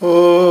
Oh.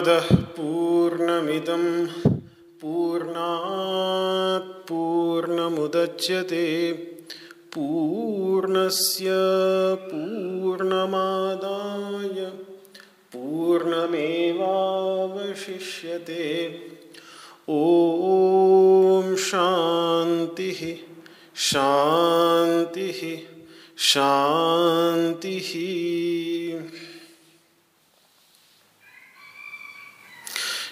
पूर्णमदः पूर्णमिदं पूर्णात् पूर्णमुदच्यते। पूर्णस्य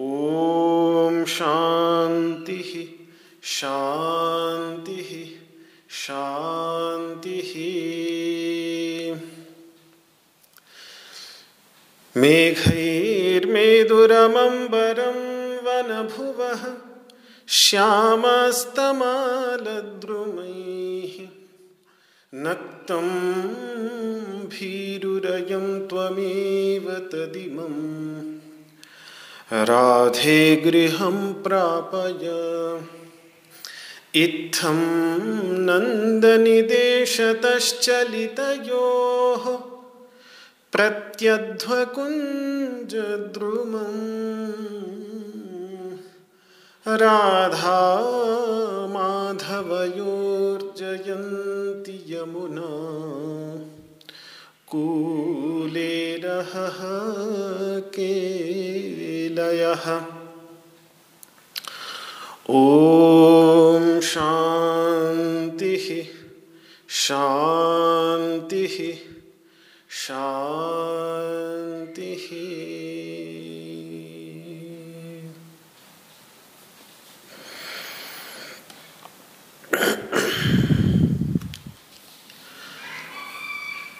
ओम शांति शांति शांति। मेघैर्मेदुरमम्बरं वनभुवः श्यामस्तमालद्रुमैः। नक्तं भीरुरयं त्वमेव तदिमम्। राधे गृहं प्रापय। इत्थं नन्दनिदेशतश्चलितयोः प्रत्यध्वकुञ्जद्रुमम् राधा माधवयोर्जयन्ति यमुना। कूले रहः केलयः ॐ शान्तिः शान्तिः शान्तिः।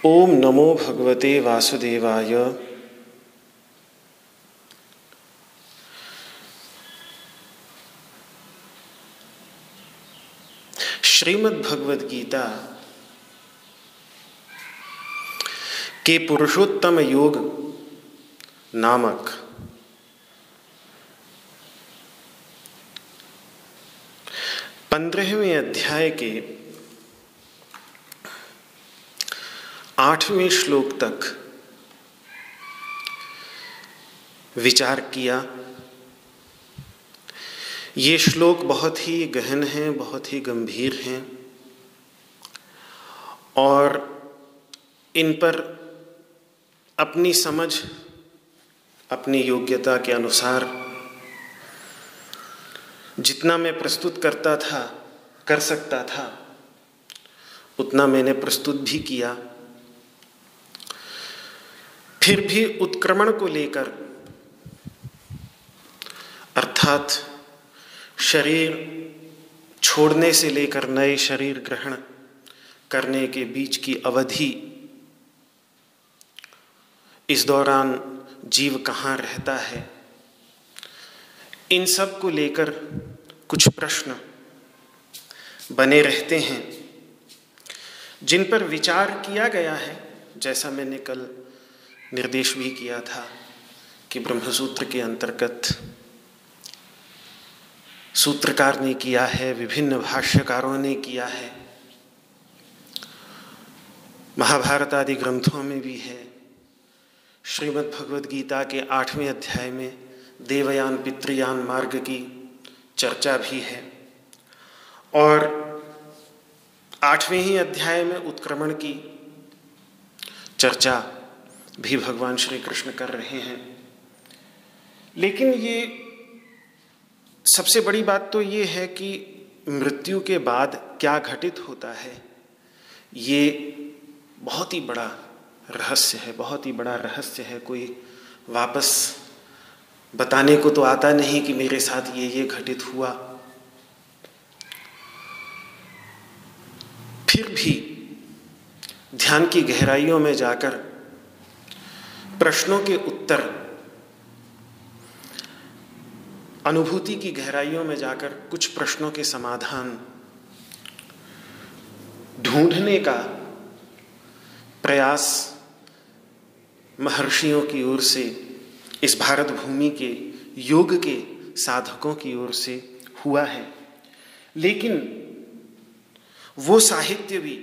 ओम नमो भगवते वासुदेवाय। श्रीमद् भगवद गीता के पुरुषोत्तम योग नामक पंद्रहवें अध्याय के आठवें श्लोक तक विचार किया ये श्लोक बहुत ही गहन हैं, बहुत ही गंभीर हैं। और इन पर अपनी समझ, अपनी योग्यता के अनुसार जितना मैं प्रस्तुत करता था, कर सकता था, उतना मैंने प्रस्तुत भी किया। फिर भी उत्क्रमण को लेकर, अर्थात शरीर छोड़ने से लेकर नए शरीर ग्रहण करने के बीच की अवधि। इस दौरान जीव कहाँ रहता है? इन सबको लेकर कुछ प्रश्न बने रहते हैं, जिन पर विचार किया गया है। जैसा मैंने कल निर्देश भी किया था कि ब्रह्मसूत्र के अंतर्गत सूत्रकार ने किया है, विभिन्न भाष्यकारों ने किया है। महाभारत आदि ग्रंथों में भी है। श्रीमद् भगवद गीता के आठवें अध्याय में देवयान, पितृयान मार्ग की चर्चा भी है। और आठवें ही अध्याय में उत्क्रमण की चर्चा भी भगवान श्री कृष्ण कर रहे हैं। लेकिन ये सबसे बड़ी बात तो ये है कि मृत्यु के बाद क्या घटित होता है? ये बहुत ही बड़ा रहस्य है, बहुत ही बड़ा रहस्य है। कोई वापस बताने को तो आता नहीं कि मेरे साथ ये ये घटित हुआ। फिर भी ध्यान की गहराइयों में जाकर प्रश्नों के उत्तर अनुभूति की गहराइयों में जाकर कुछ प्रश्नों के समाधान ढूँढने का प्रयास महर्षियों की ओर से, इस भारत भूमि के योग के साधकों की ओर से हुआ है। लेकिन वो साहित्य भी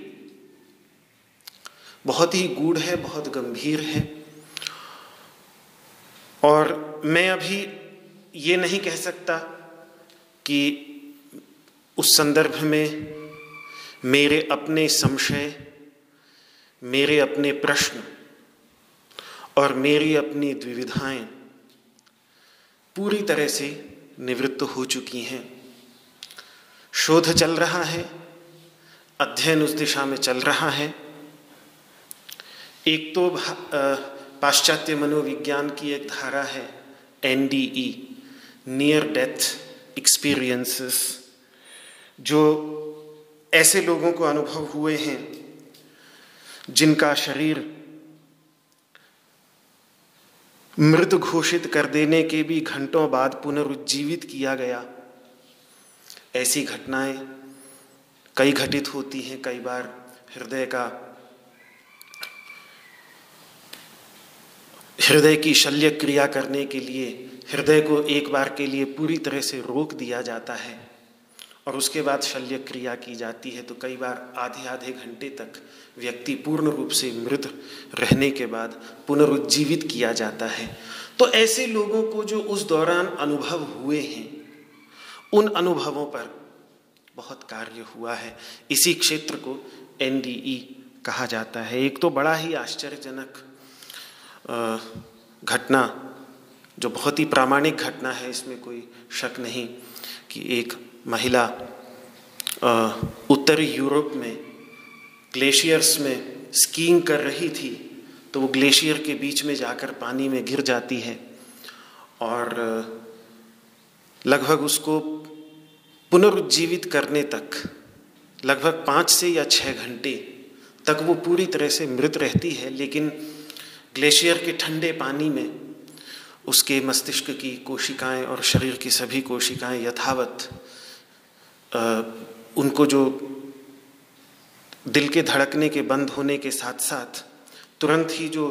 बहुत ही गूढ़ है, बहुत गंभीर है। और मैं अभी ये नहीं कह सकता कि उस संदर्भ में मेरे अपने संशय, मेरे अपने प्रश्न और मेरी अपनी द्विविधाएँ पूरी तरह से निवृत्त हो चुकी हैं। शोध चल रहा है, अध्ययन उस दिशा में चल रहा है। एक तो पाश्चात्य मनोविज्ञान की एक धारा है, N D E. Near death experiences जो ऐसे लोगों को अनुभव हुए हैं, जिनका शरीर मृत घोषित कर देने के भी घंटों बाद पुनरुज्जीवित किया गया। ऐसी घटनाएँ कई घटित होती हैं, कई बार हृदय का, हृदय की शल्य क्रिया करने के लिए हृदय को एक बार के लिए पूरी तरह से रोक दिया जाता है और उसके बाद शल्य क्रिया की जाती है तो कई बार आधे आधे घंटे तक व्यक्ति पूर्ण रूप से मृत रहने के बाद पुनरुज्जीवित किया जाता है। तो ऐसे लोगों को जो उस दौरान अनुभव हुए हैं, उन अनुभवों पर बहुत कार्य हुआ है। इसी क्षेत्र को एनडीई कहा जाता है। एक तो बड़ा ही आश्चर्यजनक घटना जो बहुत ही प्रामाणिक घटना है, इसमें कोई शक नहीं कि एक महिला उत्तरी यूरोप में ग्लेशियर्स में स्कीइंग कर रही थी तो वो ग्लेशियर के बीच में जाकर पानी में गिर जाती है और लगभग उसको पुनरुज्जीवित करने तक, लगभग पाँच से या छः घंटे तक वो पूरी तरह से मृत रहती है, लेकिन ग्लेशियर के ठंडे पानी में उसके मस्तिष्क की कोशिकाएँ और शरीर की सभी कोशिकाएँ यथावत उनको जो दिल के धड़कने के बंद होने के साथ साथ तुरंत ही जो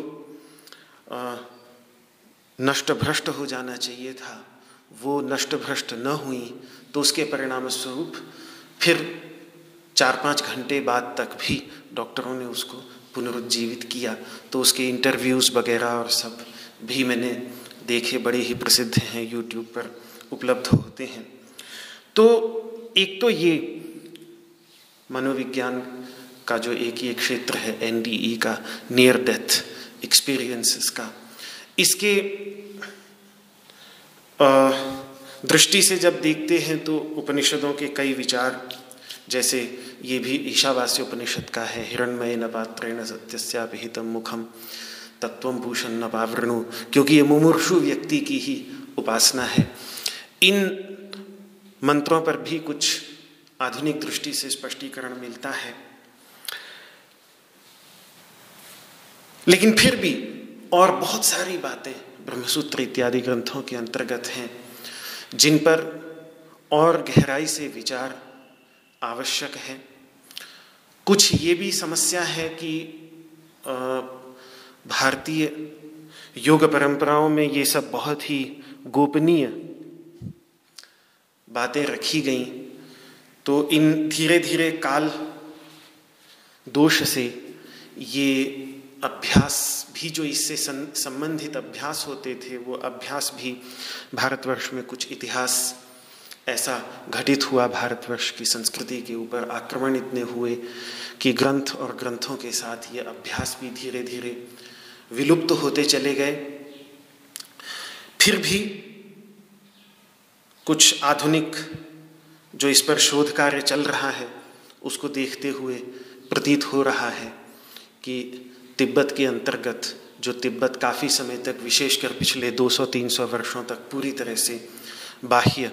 नष्ट भ्रष्ट हो जाना चाहिए था, वो नष्ट भ्रष्ट न हुई तो उसके परिणाम स्वरूप फिर चार पाँच घंटे बाद तक भी डॉक्टरों ने उसको पुनरुज्जीवित किया। तो उसके इंटरव्यूज़ वगैरह और सब भी मैंने देखे बड़े ही प्रसिद्ध हैं यूट्यूब पर उपलब्ध होते हैं। तो एक तो ये मनोविज्ञान का जो एक एक क्षेत्र है एनडीई का नियर डेथ एक्सपीरियंसेस का, इसके दृष्टि से जब देखते हैं तो उपनिषदों के कई विचार, जैसे ये भी ईशावास्य उपनिषद का है हिरणमय न पात्र न सत्यस्यापिहितम मुखम तत्व भूषण न पावृणु, क्योंकि ये मुमूर्षु व्यक्ति की ही उपासना है। इन मंत्रों पर भी कुछ आधुनिक दृष्टि से स्पष्टीकरण मिलता है। लेकिन फिर भी और बहुत सारी बातें ब्रह्मसूत्र इत्यादि ग्रंथों के अंतर्गत हैं, जिन पर और गहराई से विचार आवश्यक है। कुछ ये भी समस्या है कि भारतीय योग परंपराओं में ये सब बहुत ही गोपनीय बातें रखी गई। तो इन धीरे धीरे काल दोष से ये अभ्यास भी जो इससे संबंधित अभ्यास होते थे, वो अभ्यास भी भारतवर्ष में कुछ इतिहास ऐसा घटित हुआ। भारतवर्ष की संस्कृति के ऊपर आक्रमण इतने हुए कि ग्रंथ और ग्रंथों के साथ ये अभ्यास भी धीरे धीरे विलुप्त होते चले गए। फिर भी कुछ आधुनिक जो इस पर शोध कार्य चल रहा है, उसको देखते हुए प्रतीत हो रहा है कि तिब्बत के अंतर्गत, जो तिब्बत काफ़ी समय तक विशेषकर पिछले 200-300 वर्षों तक पूरी तरह से बाह्य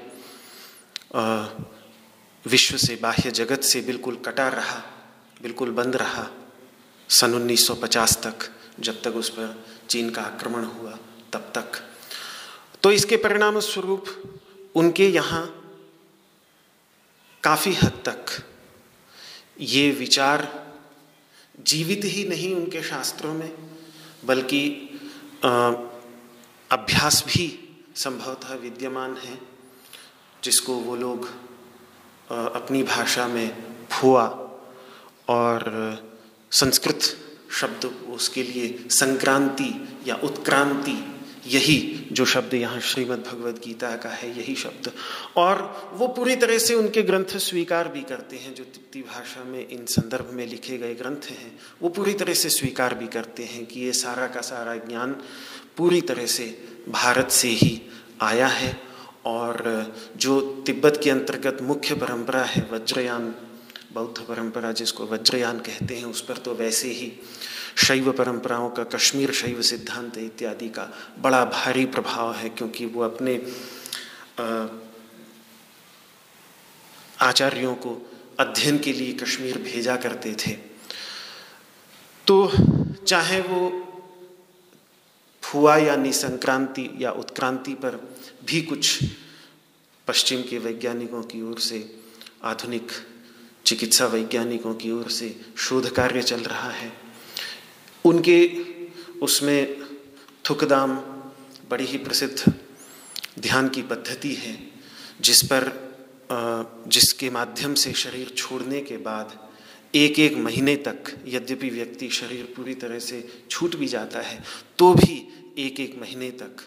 विश्व से, बाह्य जगत से बिल्कुल कटा रहा, बिल्कुल बंद रहा, सन 1950 तक। जब तक उस पर चीन का आक्रमण हुआ, तब तक। तो इसके परिणाम स्वरूप उनके यहाँ काफ़ी हद तक ये विचार जीवित ही नहीं उनके शास्त्रों में, बल्कि अभ्यास भी संभवतः विद्यमान है, जिसको वो लोग अपनी भाषा में फुआ और संस्कृत शब्द, उसके लिए संक्रांति या उत्क्रांति, यही जो शब्द यहाँ श्रीमद् भगवद गीता का है, यही शब्द। और वो पूरी तरह से उनके ग्रंथ स्वीकार भी करते हैं, जो तिब्बती भाषा में इन संदर्भ में लिखे गए ग्रंथ हैं, वो पूरी तरह से स्वीकार भी करते हैं कि ये सारा का सारा ज्ञान पूरी तरह से भारत से ही आया है। और जो तिब्बत के अंतर्गत मुख्य परंपरा है, वज्रयान बौद्ध परंपरा जिसको वज्रयान कहते हैं, उस पर तो वैसे ही शैव परंपराओं का, कश्मीर शैव सिद्धांत इत्यादि का बड़ा भारी प्रभाव है, क्योंकि वो अपने आचार्यों को अध्ययन के लिए कश्मीर भेजा करते थे। तो चाहे वो फुआ या निसंक्रांति या उत्क्रांति पर भी कुछ पश्चिम के वैज्ञानिकों की ओर से आधुनिक चिकित्सा वैज्ञानिकों की ओर से शोध कार्य चल रहा है। उनके उसमें थुकदाम बड़ी ही प्रसिद्ध ध्यान की पद्धति है, जिस पर जिसके माध्यम से शरीर छोड़ने के बाद एक एक महीने तक यद्यपि व्यक्ति शरीर पूरी तरह से छूट भी जाता है तो भी एक एक महीने तक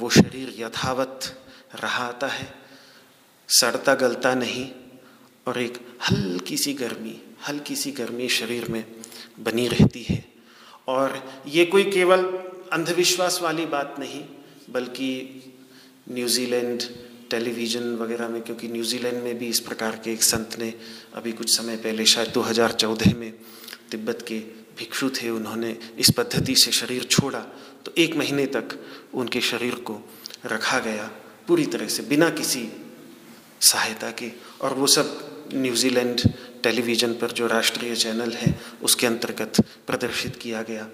वो शरीर यथावत रहा आता है। सड़ता गलता नहीं और एक हल्की सी गर्मी, हल्की सी गर्मी शरीर में बनी रहती है। और ये कोई केवल अंधविश्वास वाली बात नहीं, बल्कि न्यूजीलैंड टेलीविज़न वगैरह में, क्योंकि न्यूजीलैंड में भी इस प्रकार के एक संत ने अभी कुछ समय पहले, शायद 2014 में, तिब्बत के भिक्षु थे, उन्होंने इस पद्धति से शरीर छोड़ा तो एक महीने तक उनके शरीर को रखा गया पूरी तरह से, बिना किसी सहायता के। और वो सब न्यूजीलैंड टेलीविज़न पर जो राष्ट्रीय चैनल है, उसके अंतर्गत प्रदर्शित किया गया।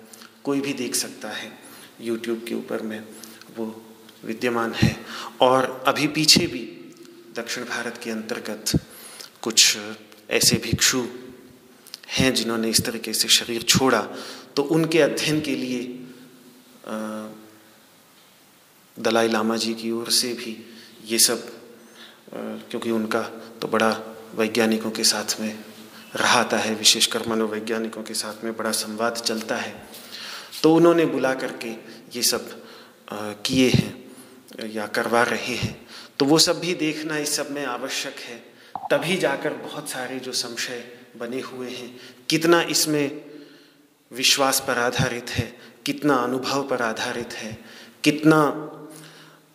कोई भी देख सकता है यूट्यूब के ऊपर में वो विद्यमान है। और अभी पीछे भी दक्षिण भारत के अंतर्गत कुछ ऐसे भिक्षु हैं जिन्होंने इस तरीके से शरीर छोड़ा। तो उनके अध्ययन के लिए दलाई लामा जी की ओर से भी ये सब क्योंकि उनका तो बड़ा वैज्ञानिकों के साथ में रहाता है, विशेषकर मनोवैज्ञानिकों के साथ में बड़ा संवाद चलता है। तो उन्होंने बुला करके ये सब किए हैं, या करवा रहे हैं। तो वो सब भी देखना इस सब में आवश्यक है। तभी जाकर बहुत सारे जो संशय बने हुए हैं। कितना इसमें विश्वास पर आधारित है, कितना अनुभव पर आधारित है, कितना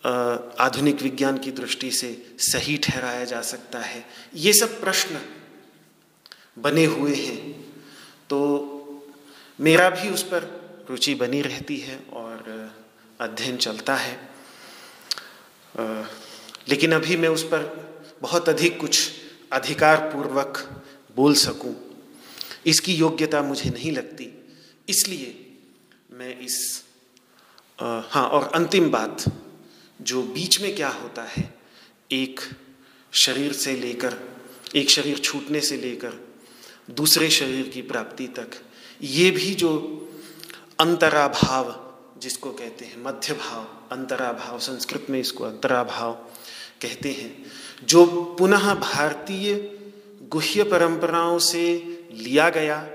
आधुनिक विज्ञान की दृष्टि से सही ठहराया जा सकता है। ये सब प्रश्न बने हुए हैं। तो मेरा भी उस पर रुचि बनी रहती है और अध्ययन चलता है। लेकिन अभी मैं उस पर बहुत अधिक कुछ अधिकार पूर्वक बोल सकूँ। इसकी योग्यता मुझे नहीं लगती। इसलिए मैं इस आ, हाँ और अंतिम बात जो बीच में क्या होता है, एक शरीर से लेकर, एक शरीर छूटने से लेकर, दूसरे शरीर की प्राप्ति तक, ये भी जो अंतराभाव, जिसको कहते हैं मध्य भाव अंतराभाव, संस्कृत में इसको अंतराभाव कहते हैं, जो पुनः भारतीय गुह्य परंपराओं से लिया गया,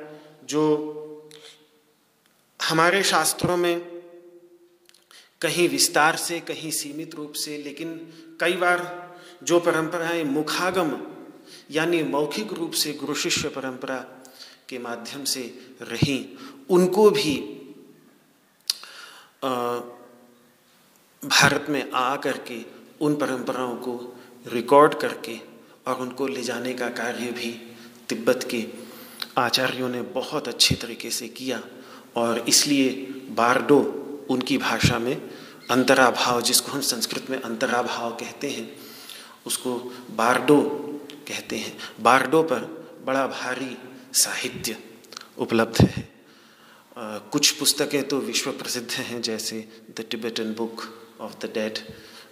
जो हमारे शास्त्रों में कहीं विस्तार से, कहीं सीमित रूप से, लेकिन कई बार जो परंपराएँ मुखागम, यानी मौखिक रूप से गुरु शिष्य परंपरा के माध्यम से रही, उनको भी भारत में आ करके उन परंपराओं को रिकॉर्ड करके और उनको ले जाने का कार्य भी तिब्बत के आचार्यों ने बहुत अच्छे तरीके से किया। और इसलिए बारडो उनकी भाषा में अंतराभाव, जिसको हम संस्कृत में अंतराभाव कहते हैं, उसको बारडो कहते हैं। बारडो पर बड़ा भारी साहित्य उपलब्ध है। कुछ पुस्तकें तो विश्व प्रसिद्ध हैं, जैसे the Tibetan book of the dead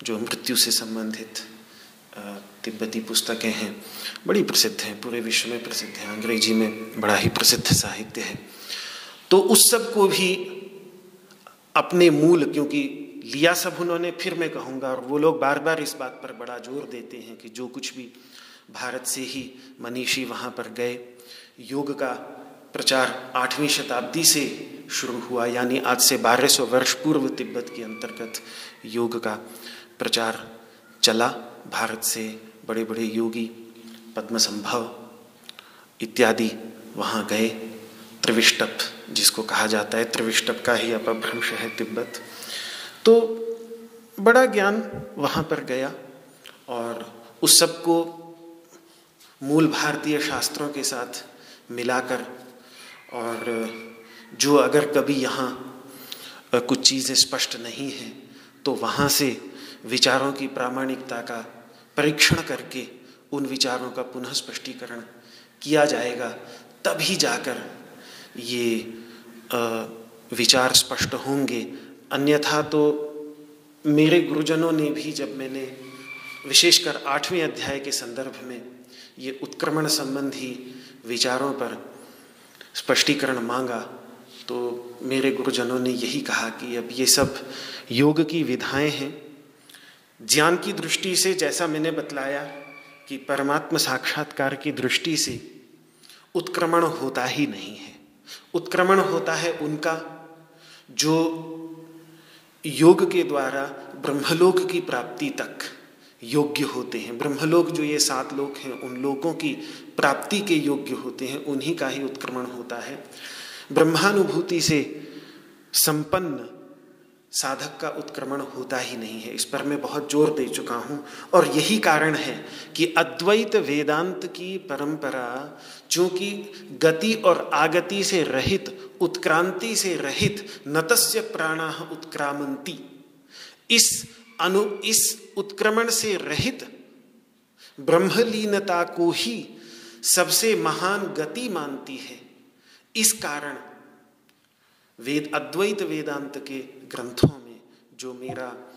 जो मृत्यु से संबंधित तिब्बती पुस्तकें हैं। बड़ी प्रसिद्ध हैं, पूरे विश्व में प्रसिद्ध हैं, अंग्रेज़ी में बड़ा ही प्रसिद्ध साहित्य है। तो उस सबको भी अपने मूल, क्योंकि लिया सब उन्होंने, फिर मैं कहूँगा, और वो लोग बार बार इस बात पर बड़ा ज़ोर देते हैं कि जो कुछ भी भारत से ही मनीषी वहाँ पर गए। योग का प्रचार आठवीं शताब्दी से शुरू हुआ, यानी आज से 1200 वर्ष पूर्व तिब्बत के अंतर्गत योग का प्रचार चला। भारत से बड़े बड़े योगी पद्म संभव इत्यादि वहाँ गए। त्रिविष्टप, जिसको कहा जाता है, त्रिविष्टप का ही अपभ्रंश है तिब्बत। तो बड़ा ज्ञान वहाँ पर गया और उस सबको मूल भारतीय शास्त्रों के साथ मिलाकर और जो अगर कभी यहाँ कुछ चीज़ें स्पष्ट नहीं हैं तो वहाँ से विचारों की प्रामाणिकता का परीक्षण करके उन विचारों का पुनः स्पष्टीकरण किया जाएगा, तभी जाकर ये विचार स्पष्ट होंगे। अन्यथा तो मेरे गुरुजनों ने भी जब मैंने विशेषकर आठवें अध्याय के संदर्भ में ये उत्क्रमण संबंधी विचारों पर स्पष्टीकरण मांगा तो मेरे गुरुजनों ने यही कहा कि अब ये सब योग की विधाएँ हैं। ज्ञान की दृष्टि से जैसा मैंने बतलाया कि परमात्मा साक्षात्कार की दृष्टि से उत्क्रमण होता ही नहीं है। उत्क्रमण होता है उनका, जो योग के द्वारा ब्रह्मलोक की प्राप्ति तक योग्य होते हैं। ब्रह्मलोक जो ये सात लोक हैं, उन लोगों की प्राप्ति के योग्य होते हैं, उन्हीं का ही उत्क्रमण होता है। ब्रह्मानुभूति से संपन्न साधक का उत्क्रमण होता ही नहीं है। इस पर मैं बहुत ज़ोर दे चुका हूँ। और यही कारण है कि अद्वैत वेदांत की परंपरा चूँकि गति और आगति से रहित, उत्क्रांति से रहित, नतस्य प्राणा उत्क्रामंती। इस अनु, इस उत्क्रमण से रहित ब्रह्मलीनता को ही सबसे महान गति मानती है। इस कारण वेद, अद्वैत वेदांत के ग्रंथों में जो मेरा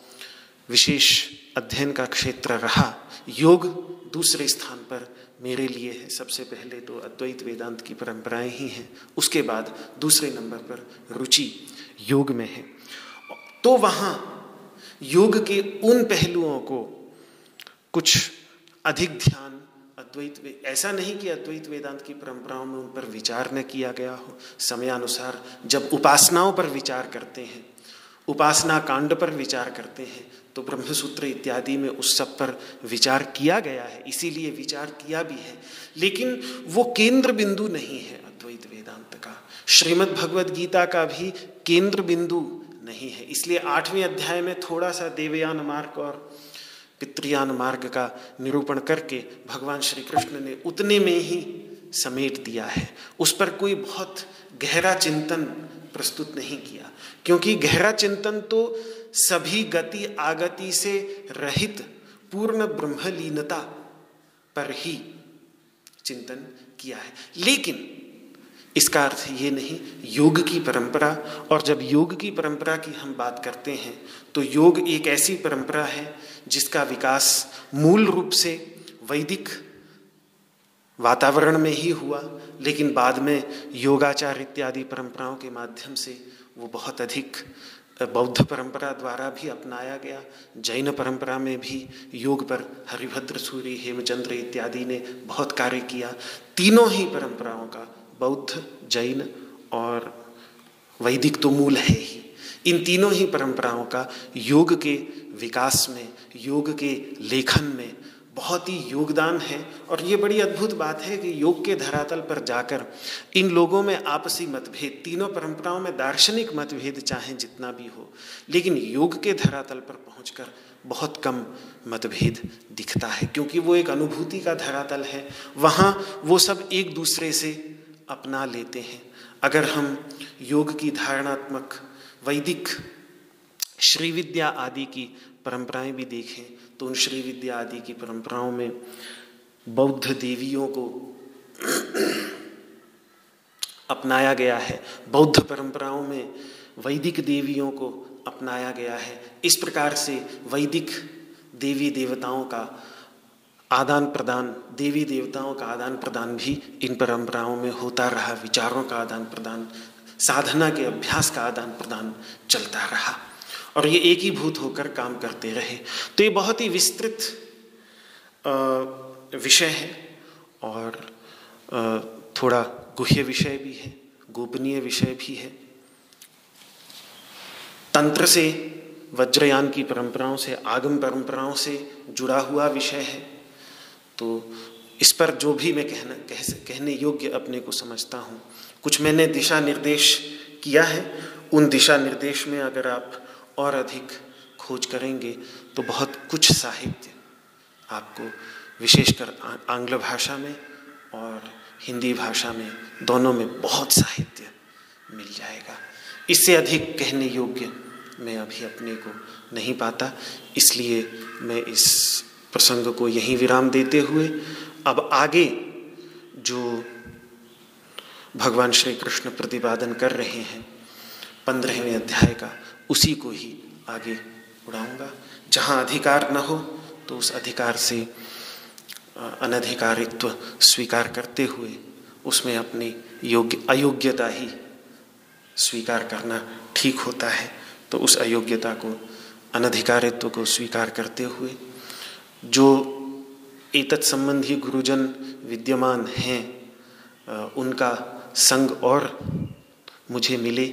विशेष अध्ययन का क्षेत्र रहा, योग दूसरे स्थान पर मेरे लिए है। सबसे पहले तो अद्वैत वेदांत की परंपराएँ ही हैं, उसके बाद दूसरे नंबर पर रुचि योग में है। तो वहाँ योग के उन पहलुओं को कुछ अधिक ध्यान अद्वैत ऐसा नहीं कि अद्वैत वेदांत की परंपराओं में उन पर विचार न किया गया हो। समयानुसार जब उपासनाओं पर विचार करते हैं, उपासना कांड पर विचार करते हैं तो ब्रह्मसूत्र इत्यादि में उस सब पर विचार किया गया है। इसीलिए विचार किया भी है। लेकिन वो केंद्र बिंदु नहीं है अद्वैत वेदांत का। श्रीमद् भगवद गीता का भी केंद्र बिंदु नहीं है। इसलिए आठवें अध्याय में थोड़ा सा देवयान मार्ग और पितृयान मार्ग का निरूपण करके भगवान श्री कृष्ण ने उतने में ही समेट दिया है। उस पर कोई बहुत गहरा चिंतन प्रस्तुत नहीं किया। क्योंकि गहरा चिंतन तो सभी गति आगति से रहित पूर्ण ब्रह्मलीनता पर ही चिंतन किया है। लेकिन इसका अर्थ ये नहीं, योग की परंपरा, और जब योग की परंपरा की हम बात करते हैं तो योग एक ऐसी परंपरा है जिसका विकास मूल रूप से वैदिक वातावरण में ही हुआ, लेकिन बाद में योगाचार इत्यादि परंपराओं के माध्यम से वो बहुत अधिक बौद्ध परंपरा द्वारा भी अपनाया गया। जैन परंपरा में भी योग पर हरिभद्र सूरी हेमचंद्र इत्यादि ने बहुत कार्य किया। तीनों ही परंपराओं का बौद्ध, जैन और वैदिक तो मूल है ही। इन तीनों ही परंपराओं का योग के विकास में, योग के लेखन में बहुत ही योगदान है। और ये बड़ी अद्भुत बात है कि योग के धरातल पर जाकर इन लोगों में आपसी मतभेद, तीनों परंपराओं में दार्शनिक मतभेद चाहे जितना भी हो, लेकिन योग के धरातल पर पहुंचकर बहुत कम मतभेद दिखता है, क्योंकि वो एक अनुभूति का धरातल है। वहाँ वो सब एक दूसरे से अपना लेते हैं। अगर हम योग की धारणात्मक, वैदिक श्री विद्या आदि की परंपराएँ भी देखें तो उन श्री विद्या आदि की परंपराओं में बौद्ध देवियों को अपनाया गया है। बौद्ध परंपराओं में वैदिक देवियों को अपनाया गया है। इस प्रकार से वैदिक देवी देवताओं का आदान प्रदान देवी देवताओं का आदान प्रदान भी इन परंपराओं में होता रहा, विचारों का आदान प्रदान साधना के अभ्यास का आदान प्रदान चलता रहा। और ये एक ही भूत होकर काम करते रहे। तो ये बहुत ही विस्तृत विषय है और थोड़ा गुह्य विषय भी है, गोपनीय विषय भी है। तंत्र से, वज्रयान की परंपराओं से, आगम परंपराओं से जुड़ा हुआ विषय है। तो इस पर जो भी मैं कहना, कह कहने योग्य अपने को समझता हूँ। कुछ मैंने दिशा निर्देश किया है, उन दिशा निर्देश में अगर आप और अधिक खोज करेंगे तो बहुत कुछ साहित्य आपको विशेषकर आंग्ल भाषा में और हिंदी भाषा में, दोनों में बहुत साहित्य मिल जाएगा। इससे अधिक कहने योग्य मैं अभी अपने को नहीं पाता, इसलिए मैं इस प्रसंग को यहीं विराम देते हुए अब आगे जो भगवान श्री कृष्ण प्रतिपादन कर रहे हैं, पंद्रहवें अध्याय का, उसी को ही आगे उड़ाऊँगा। जहाँ अधिकार न हो तो उस अधिकार से अनधिकारित्व स्वीकार करते हुए उसमें अपनी योग्य, अयोग्यता ही स्वीकार करना ठीक होता है। तो उस अयोग्यता को, अनधिकारित्व को स्वीकार करते हुए जो एतत् संबंधी गुरुजन विद्यमान हैं उनका संग और मुझे मिले,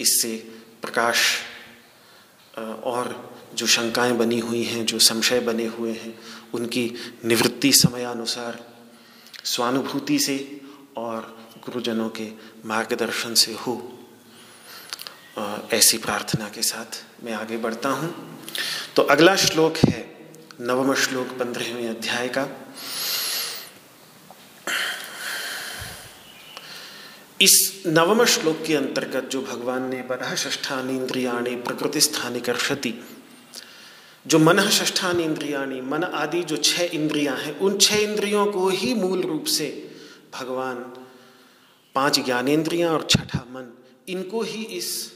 इससे प्रकाश और जो शंकाएँ बनी हुई हैं, जो संशय बने हुए हैं, उनकी निवृत्ति समयानुसार, स्वानुभूति से और गुरुजनों के मार्गदर्शन से हो। ऐसी प्रार्थना के साथ मैं आगे बढ़ता हूँ। तो अगला श्लोक है नवम श्लोक पंद्रहवें अध्याय का। इस नवम श्लोक के अंतर्गत जो भगवान ने बरह षष्ठान इंद्रियाणी प्रकृति स्थानी कर्षति, जो मन षष्ठान इंद्रियाणी मन आदि जो छह इंद्रियाँ हैं, उन छह इंद्रियों को ही मूल रूप से भगवान पाँच ज्ञानेन्द्रियाँ और छठा मन, इनको ही इस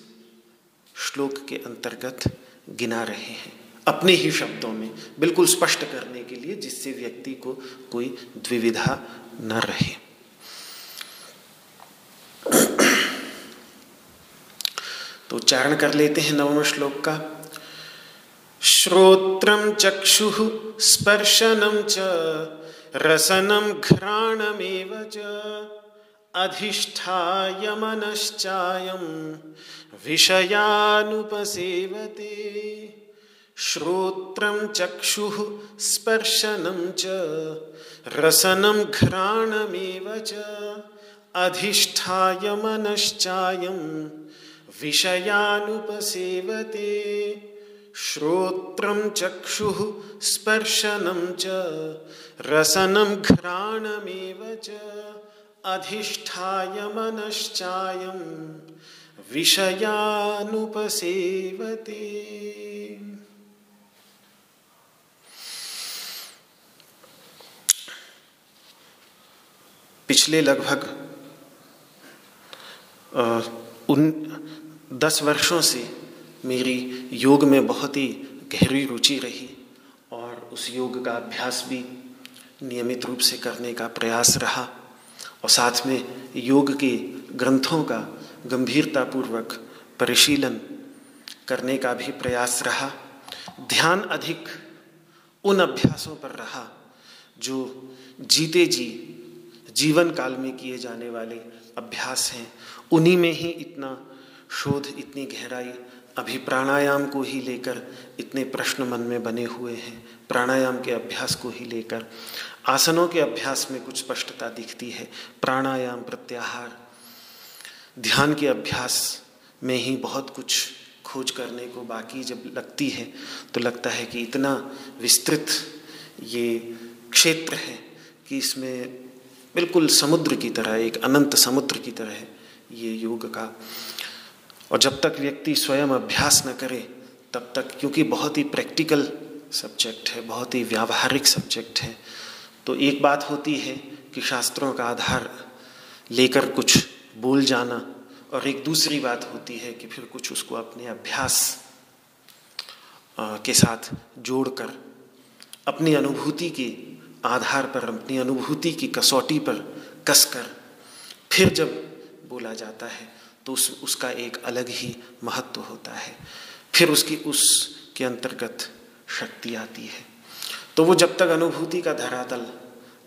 श्लोक के अंतर्गत गिना रहे हैं। अपने ही शब्दों में, बिल्कुल स्पष्ट करने के लिए, जिससे व्यक्ति को कोई द्विविधा न रहे। तो उच्चारण कर लेते हैं नवम श्लोक का। श्रोत्रम चक्षु स्पर्शनम च रसनम घ्राणमेव च, अधिष्ठाय मनश्चायम विषयानुपसेवते। श्रोत्रम चक्षु स्पर्शनम च रसनम घ्राणमेव च, अधिष्ठाय मनश्चायम विषयानुपसेवते, श्रोत्रं चक्षुः स्पर्शनं च, रसनं घ्राणमेव च, अधिष्ठाय मनश्चायं, विषयानुपसेवते। पिछले लगभग उन दस वर्षों से मेरी योग में बहुत ही गहरी रुचि रही और उस योग का अभ्यास भी नियमित रूप से करने का प्रयास रहा और साथ में योग के ग्रंथों का गंभीरतापूर्वक परिशीलन करने का भी प्रयास रहा। ध्यान अधिक उन अभ्यासों पर रहा जो जीते जी जीवन काल में किए जाने वाले अभ्यास हैं। उन्हीं में ही इतना शोध, इतनी गहराई, अभी प्राणायाम को ही लेकर इतने प्रश्न मन में बने हुए हैं। प्राणायाम के अभ्यास को ही लेकर आसनों के अभ्यास में कुछ स्पष्टता दिखती है। प्राणायाम प्रत्याहार, ध्यान के अभ्यास में ही बहुत कुछ खोज करने को बाकी जब लगती है तो लगता है कि इतना विस्तृत ये क्षेत्र है कि इसमें बिल्कुल समुद्र की तरह, एक अनंत समुद्र की तरह है ये योग का। और जब तक व्यक्ति स्वयं अभ्यास न करे, तब तक, क्योंकि बहुत ही प्रैक्टिकल सब्जेक्ट है, बहुत ही व्यावहारिक सब्जेक्ट है तो एक बात होती है कि शास्त्रों का आधार लेकर कुछ बोल जाना, और एक दूसरी बात होती है कि फिर कुछ उसको अपने अभ्यास के साथ जोड़कर, अपनी अनुभूति के आधार पर, अपनी अनुभूति की कसौटी पर कसकर फिर जब बोला जाता है तो उस, उसका एक अलग ही महत्व होता है। फिर उसकी, उसके अंतर्गत शक्ति आती है। तो वो जब तक अनुभूति का धरातल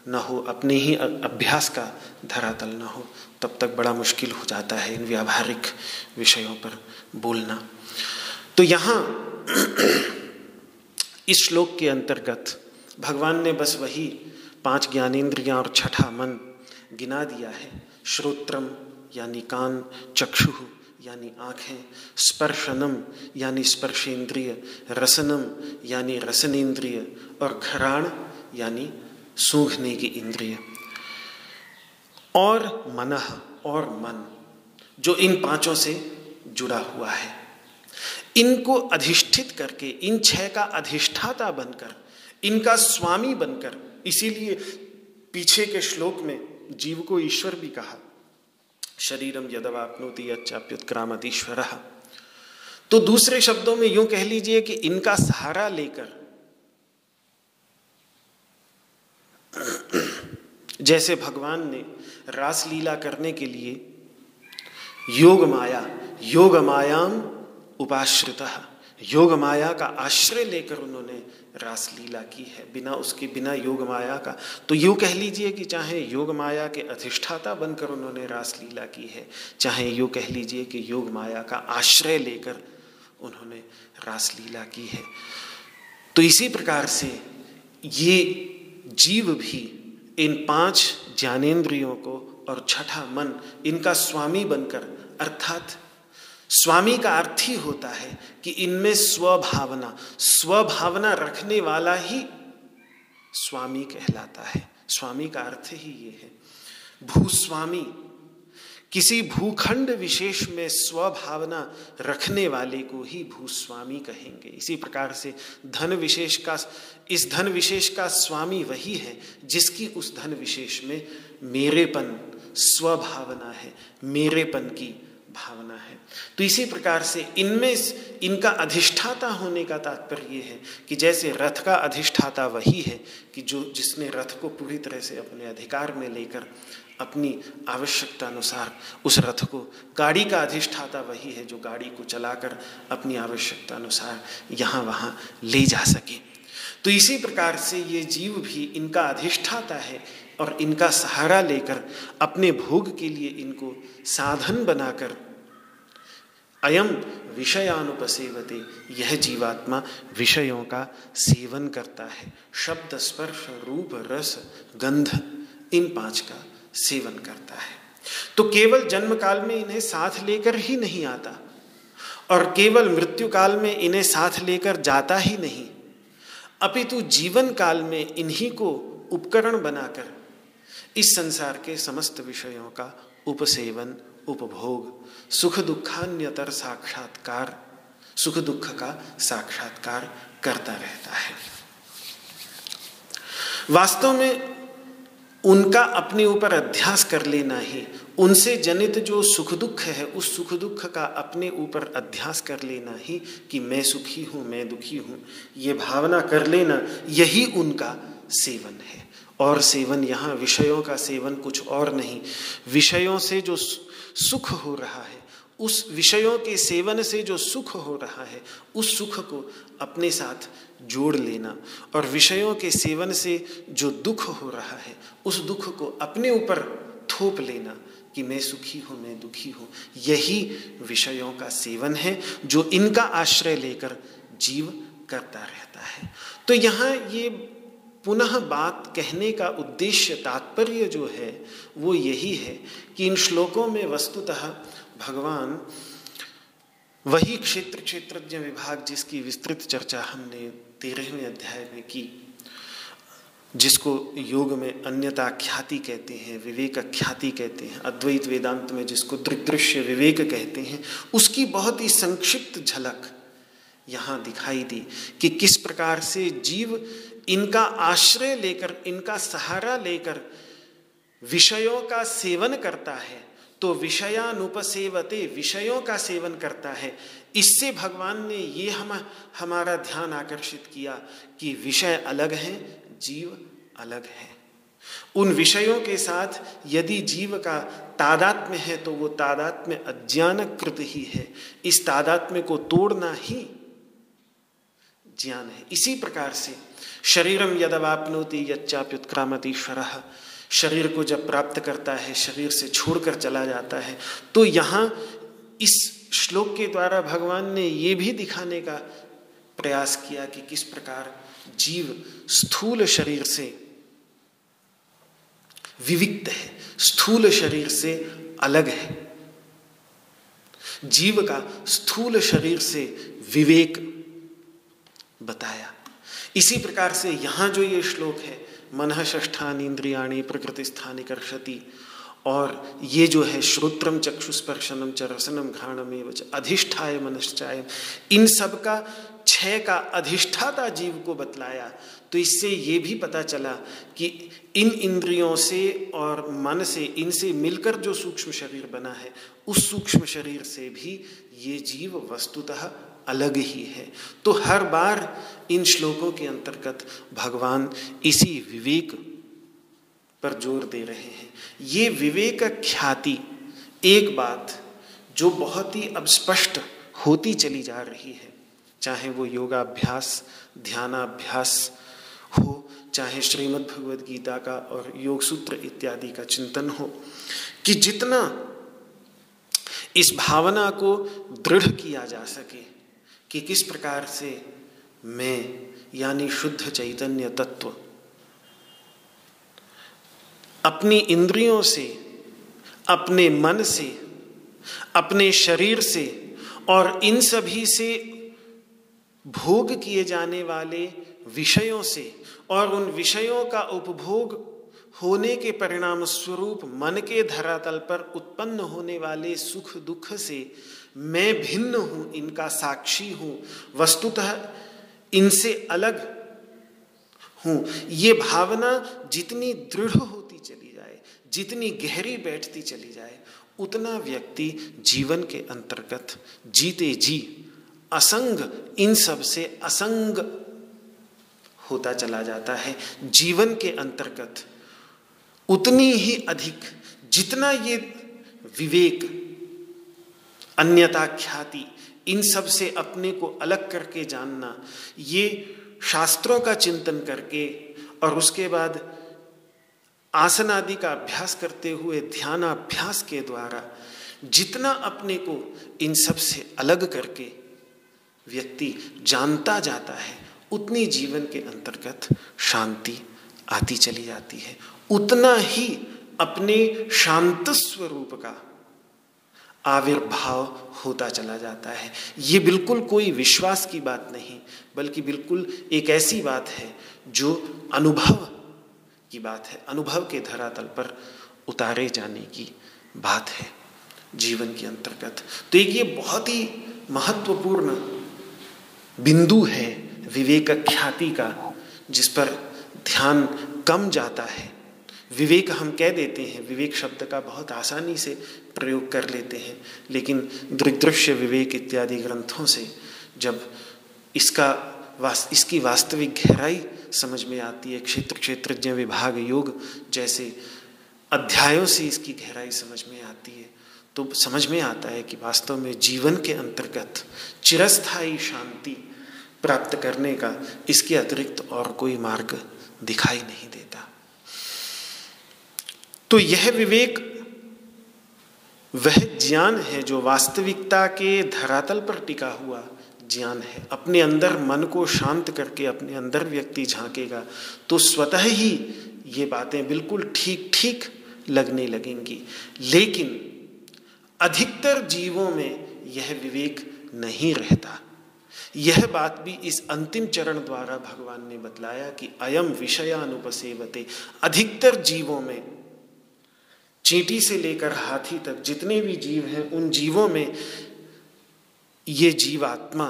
न हो, अपने ही अभ्यास का धरातल न हो, तब तक बड़ा मुश्किल हो जाता है इन व्यावहारिक विषयों पर बोलना। तो यहाँ इस श्लोक के अंतर्गत भगवान ने बस वही पाँच ज्ञानेन्द्रियाँ और छठा मन गिना दिया है। श्रोत्रम, यानी कान, चक्षु, यानी आँखें, स्पर्शनम, यानी स्पर्शेंद्रिय, रसनम, यानी रसनेन्द्रिय और घराण, यानी सूंघने की इंद्रिय। और मन और मन, जो इन पाँचों से जुड़ा हुआ है। इनको अधिष्ठित करके, इन छह का अधिष्ठाता बनकर इनका स्वामी बनकर, इसीलिए पीछे के श्लोक में जीव को ईश्वर भी कहा शरीरम यदवापनोति अच्छाप्युत्क्रामतीश्वर तो दूसरे शब्दों में यूँ कह लीजिए कि इनका सहारा लेकर, जैसे भगवान ने रासलीला करने के लिए योग माया योग मायाम उपाश्रित। योग माया का आश्रय लेकर उन्होंने रासलीला की है। बिना उसके, बिना योग माया का। तो यूँ कह लीजिए कि चाहे योग माया के अधिष्ठाता बनकर उन्होंने रासलीला की है, चाहे यूँ कह लीजिए कि योग माया का आश्रय लेकर उन्होंने रासलीला की है। तो इसी प्रकार से ये जीव भी इन पाँच ज्ञानेन्द्रियों को और छठा मन इनका स्वामी बनकर, अर्थात स्वामी का अर्थ ही होता है कि इनमें स्वभावना स्वभावना रखने वाला ही स्वामी कहलाता है। स्वामी का अर्थ ही ये है। भूस्वामी, किसी भूखंड विशेष में स्वभावना रखने वाले को ही भूस्वामी कहेंगे। इसी प्रकार से धन विशेष का, इस धन विशेष का स्वामी वही है जिसकी उस धन विशेष में मेरेपन, स्वभावना है, मेरेपन की भावना है। तो इसी प्रकार से इनमें इनका अधिष्ठाता होने का तात्पर्य है कि जैसे रथ का अधिष्ठाता वही है कि जो, जिसने रथ को पूरी तरह से अपने अधिकार में लेकर अपनी आवश्यकता अनुसार उस रथ को, गाड़ी का अधिष्ठाता वही है जो गाड़ी को चलाकर अपनी आवश्यकता अनुसार यहाँ वहाँ ले जा सके। तो इसी प्रकार से ये जीव भी इनका अधिष्ठाता है और इनका सहारा लेकर अपने भोग के लिए इनको साधन बनाकर अयम विषयानुपसेवते। यह जीवात्मा विषयों का सेवन करता है। शब्द स्पर्श, रूप, रस, गंध, इन पाँच का सेवन करता है। तो केवल जन्म काल में इन्हें साथ लेकर ही नहीं आता और केवल मृत्यु काल में इन्हें साथ लेकर जाता ही नहीं। अपितु जीवन काल में इन्हीं को उपकरण बनाकर इस संसार के समस्त विषयों का उपसेवन, उपभोग, सुख दुखान्यतर साक्षात्कार, सुख दुख का साक्षात्कार करता रहता है। वास्तव में उनका अपने ऊपर अध्यास कर लेना ही, उनसे जनित जो सुख दुख है, उस सुख दुख का अपने ऊपर अध्यास कर लेना ही कि मैं सुखी हूँ, मैं दुखी हूँ, ये भावना कर लेना, यही उनका सेवन है। और सेवन, यहाँ विषयों का सेवन कुछ और नहीं। विषयों से जो सुख हो रहा है, उस विषयों के सेवन से जो सुख हो रहा है, उस सुख को अपने साथ जोड़ लेना। और विषयों के सेवन से जो दुख हो रहा है, उस दुख को अपने ऊपर थोप लेना कि मैं सुखी हूँ, मैं दुखी हूँ। यही विषयों का सेवन है, जो इनका आश्रय लेकर जीव करता रहता है। तो यहाँ ये पुनः बात कहने का उद्देश्य तात्पर्य जो है, वो यही है कि इन श्लोकों में वस्तुतः भगवान वही क्षेत्र क्षेत्रज्ञ विभाग जिसकी विस्तृत चर्चा हमने तेरहवें अध्याय में की, जिसको योग में अन्यता ख्याति कहते हैं, विवेक ख्याति कहते हैं, अद्वैत वेदांत में जिसको दृग्दृश्य विवेक कहते हैं, उसकी बहुत ही संक्षिप्त झलक यहाँ दिखाई दी कि किस प्रकार से जीव इनका आश्रय लेकर, इनका सहारा लेकर विषयों का सेवन करता है तो विषयानुपसेवते विषयों का सेवन करता है। इससे भगवान ने ये हम, हमारा ध्यान आकर्षित किया कि विषय अलग हैं, जीव अलग है। उन विषयों के साथ यदि जीव का तादात्म्य है तो वो तादात्म्य अज्ञान कृत ही है। इस तादात्म्य को तोड़ना ही ज्ञान है। इसी प्रकार से शरीरम यदवापनोति यच्चाप्युत्क्रामतीश्वर। शरीर को जब प्राप्त करता है, शरीर से छोड़कर चला जाता है तो यहाँ इस श्लोक के द्वारा भगवान ने ये भी दिखाने का प्रयास किया कि किस प्रकार जीव स्थूल शरीर से विविक्त है, स्थूल शरीर से अलग है। जीव का स्थूल शरीर से विवेक बताया। इसी प्रकार से यहाँ जो ये श्लोक है मन ष्ठान इंद्रियाणी प्रकृति स्थानी कर्षति, और ये जो है श्रोत्रम चक्षुस्पर्शनम च रसनम घ्राणम एवं अधिष्ठाय मनश्चाय। इन सब का छह का अधिष्ठाता जीव को बतलाया तो इससे ये भी पता चला कि इन इंद्रियों से और मन से, इनसे मिलकर जो सूक्ष्म शरीर बना है, उस सूक्ष्म शरीर से भी ये जीव वस्तुतः अलग ही है। तो हर बार इन श्लोकों के अंतर्गत भगवान इसी विवेक पर ज़ोर दे रहे हैं। ये विवेक ख्याति एक बात जो बहुत ही अब स्पष्ट होती चली जा रही है। चाहे वो योगाभ्यास, ध्यानाभ्यास हो, चाहे श्रीमद् भगवद गीता का और योग सूत्र इत्यादि का चिंतन हो, कि जितना इस भावना को दृढ़ किया जा सके कि किस प्रकार से मैं, यानी शुद्ध चैतन्य तत्व, अपनी इंद्रियों से, अपने मन से, अपने शरीर से और इन सभी से भोग किए जाने वाले विषयों से और उन विषयों का उपभोग होने के परिणाम स्वरूप मन के धरातल पर उत्पन्न होने वाले सुख दुख से मैं भिन्न हूँ, इनका साक्षी हूँ, वस्तुतः इनसे अलग हूँ। ये भावना जितनी दृढ़ होती चली जाए, जितनी गहरी बैठती चली जाए, उतना व्यक्ति जीवन के अंतर्गत जीते जी। असंग, इन सबसे असंग होता चला जाता है। जीवन के अंतर्गत उतनी ही अधिक, जितना ये विवेक अन्यता ख्याति, इन सबसे अपने को अलग करके जानना, ये शास्त्रों का चिंतन करके और उसके बाद आसन आदि का अभ्यास करते हुए ध्यानाभ्यास के द्वारा जितना अपने को इन सबसे अलग करके व्यक्ति जानता जाता है, उतनी जीवन के अंतर्गत शांति आती चली जाती है। उतना ही अपने शांत स्वरूप का आविर्भाव होता चला जाता है। ये बिल्कुल कोई विश्वास की बात नहीं, बल्कि बिल्कुल एक ऐसी बात है जो अनुभव की बात है। अनुभव के धरातल पर उतारे जाने की बात है, जीवन के अंतर्गत। तो एक ये बहुत ही महत्वपूर्ण बिंदु है विवेक ख्याति का, जिस पर ध्यान कम जाता है। विवेक हम कह देते हैं, विवेक शब्द का बहुत आसानी से प्रयोग कर लेते हैं। लेकिन दृदृश्य विवेक इत्यादि ग्रंथों से जब इसका वास, इसकी वास्तविक गहराई समझ में आती है, क्षेत्र, क्षेत्रज्ञ विभाग योग जैसे अध्यायों से इसकी गहराई समझ में आती है तो समझ में आता है कि वास्तव में जीवन के अंतर्गत चिरस्थायी शांति प्राप्त करने का इसके अतिरिक्त और कोई मार्ग दिखाई नहीं देता। तो यह विवेक वह ज्ञान है जो वास्तविकता के धरातल पर टिका हुआ ज्ञान है। अपने अंदर मन को शांत करके अपने अंदर व्यक्ति झांकेगा तो स्वतः ही ये बातें बिल्कुल ठीक ठीक लगने लगेंगी। लेकिन अधिकतर जीवों में यह विवेक नहीं रहता। यह बात भी इस अंतिम चरण द्वारा भगवान ने बतलाया कि अयम विषयानुपसेवते। अधिकतर जीवों में चींटी से लेकर हाथी तक जितने भी जीव हैं, उन जीवों में ये जीवात्मा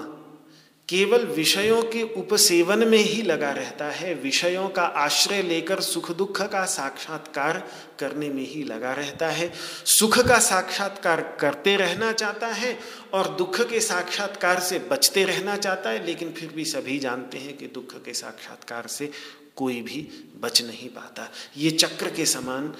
केवल विषयों के उपसेवन में ही लगा रहता है। विषयों का आश्रय लेकर सुख दुख का साक्षात्कार करने में ही लगा रहता है। सुख का साक्षात्कार करते रहना चाहता है और दुख के साक्षात्कार से बचते रहना चाहता है, लेकिन फिर भी सभी जानते हैं कि दुख के साक्षात्कार से कोई भी बच नहीं पाता। ये चक्र के समान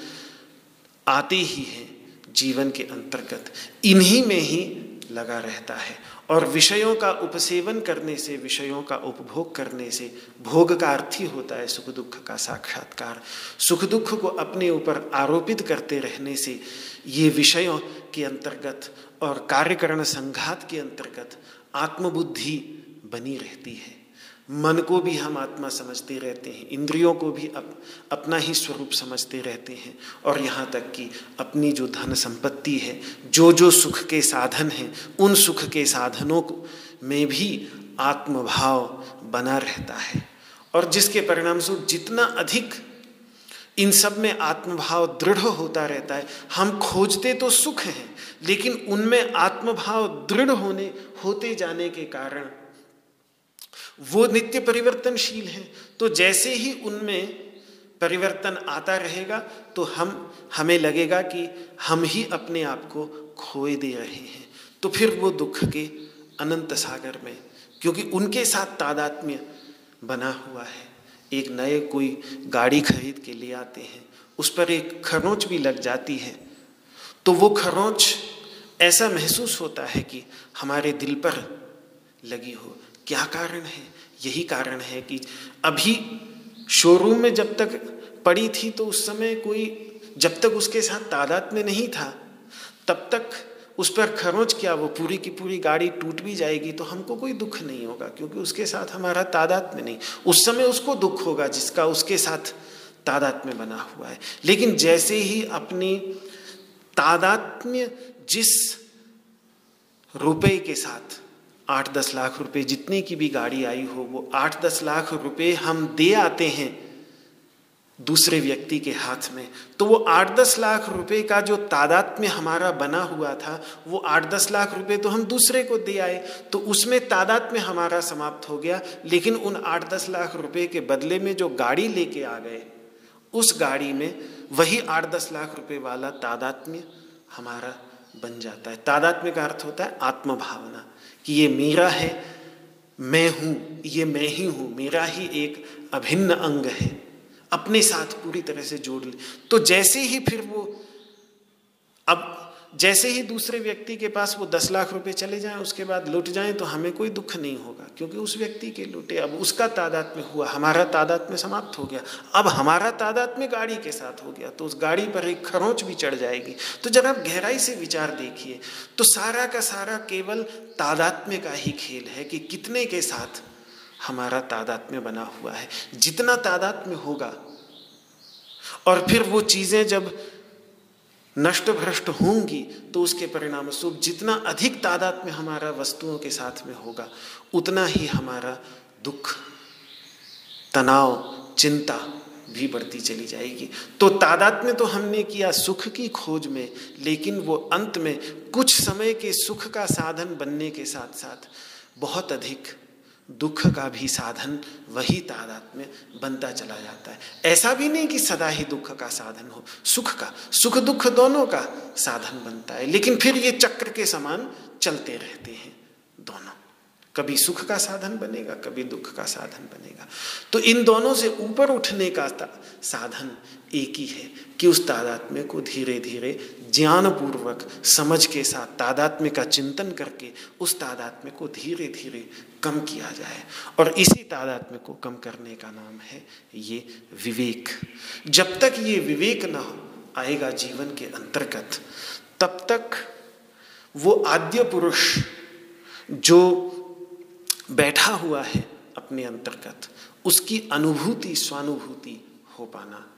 आते ही हैं जीवन के अंतर्गत। इन्हीं में ही लगा रहता है। और विषयों का उपसेवन करने से, विषयों का उपभोग करने से भोग का अर्थ ही होता है सुख दुख का साक्षात्कार। सुख दुख को अपने ऊपर आरोपित करते रहने से ये विषयों के अंतर्गत और कार्यकरण संघात के अंतर्गत आत्मबुद्धि बनी रहती है। मन को भी हम आत्मा समझते रहते हैं इंद्रियों को भी अप, अपना ही स्वरूप समझते रहते हैं। और यहाँ तक कि अपनी जो धन संपत्ति है जो जो सुख के साधन हैं उन सुख के साधनों को में भी आत्मभाव बना रहता है। और जिसके परिणाम स्वरूप जितना अधिक इन सब में आत्मभाव दृढ़ होता रहता है हम खोजते तो सुख हैं लेकिन उनमें आत्मभाव दृढ़ होने होते जाने के कारण वो नित्य परिवर्तनशील हैं। तो जैसे ही उनमें परिवर्तन आता रहेगा तो हम, हमें लगेगा कि हम ही अपने आप को खोए दे रहे हैं। तो फिर वो दुख के अनंत सागर में, क्योंकि उनके साथ तादात्म्य बना हुआ है। एक नए कोई गाड़ी खरीद के ले आते हैं, उस पर एक खरोच भी लग जाती है। तो वो खरोच ऐसा महसूस होता है कि हमारे दिल पर लगी हो। क्या कारण है? यही कारण है कि अभी शोरूम में जब तक पड़ी थी तो उस समय कोई, जब तक उसके साथ तादाद में नहीं था, तब तक उस पर खरोच क्या वो पूरी की पूरी गाड़ी टूट भी जाएगी तो हमको कोई दुख नहीं होगा, क्योंकि उसके साथ हमारा तादाद में नहीं। उस समय उसको दुख होगा जिसका उसके साथ तादाद में बना हुआ है। लेकिन जैसे ही अपनी तादात्म्य जिस रुपए के साथ आठ दस लाख रुपए जितने की भी गाड़ी आई हो, वो आठ दस लाख रुपए हम दे आते हैं दूसरे व्यक्ति के हाथ में। तो वो आठ दस लाख रुपए का जो तादाद में हमारा बना हुआ था, वो आठ दस लाख रुपए तो हम दूसरे को दे आए। तो उसमें तादाद में हमारा समाप्त हो गया, लेकिन उन आठ दस लाख रुपए के बदले में जो गाड़ी लेके आ गए, उस गाड़ी में वही आठ दस लाख रुपए वाला तादात्म्य हमारा बन जाता है। तादात्म्य का अर्थ होता है आत्मभावना। कि ये मेरा है, मैं हूँ, ये मैं ही हूँ, मेरा ही एक अभिन्न अंग है। अपने साथ पूरी तरह से जोड़ ले। तो जैसे ही फिर वो, अब जैसे ही दूसरे व्यक्ति के पास वो दस लाख रुपए चले जाएँ, उसके बाद लुट जाएँ तो हमें कोई दुख नहीं होगा, क्योंकि उस व्यक्ति के लुटे। अब उसका तादाद में हुआ, हमारा तादाद में समाप्त हो गया। अब हमारा तादाद में गाड़ी के साथ हो गया तो उस गाड़ी पर एक खरोच भी चढ़ जाएगी। तो जब आप गहराई से विचार देखिए तो सारा का सारा केवल तादात्म्य का ही खेल है कि कितने के साथ हमारा तादात्म्य बना हुआ है। जितना तादात्म्य होगा, और फिर वो चीज़ें जब नष्ट भ्रष्ट होंगी तो उसके परिणाम स्वरूप जितना अधिक तादाद में हमारा वस्तुओं के साथ में होगा, उतना ही हमारा दुख, तनाव, चिंता भी बढ़ती चली जाएगी। तो तादाद में तो हमने किया सुख की खोज में, लेकिन वो अंत में कुछ समय के सुख का साधन बनने के साथ साथ बहुत अधिक दुख का भी साधन वही तादाद में बनता चला जाता है। ऐसा भी नहीं कि सदा ही दुख का साधन हो, सुख का, सुख दुख दोनों का साधन बनता है। लेकिन फिर ये चक्र के समान चलते रहते हैं दोनों। कभी सुख का साधन बनेगा, कभी दुख का साधन बनेगा। तो इन दोनों से ऊपर उठने का साधन एक ही है कि उस तादात्म्य को धीरे धीरे ज्ञानपूर्वक समझ के साथ तादात्म्य का चिंतन करके उस तादात्म्य को धीरे धीरे कम किया जाए। और इसी तादात्म्य को कम करने का नाम है ये विवेक। जब तक ये विवेक न आएगा जीवन के अंतर्गत। तब तक वो आद्य पुरुष जो बैठा हुआ है अपने अंतर्गत, उसकी अनुभूति, स्वानुभूति हो पाना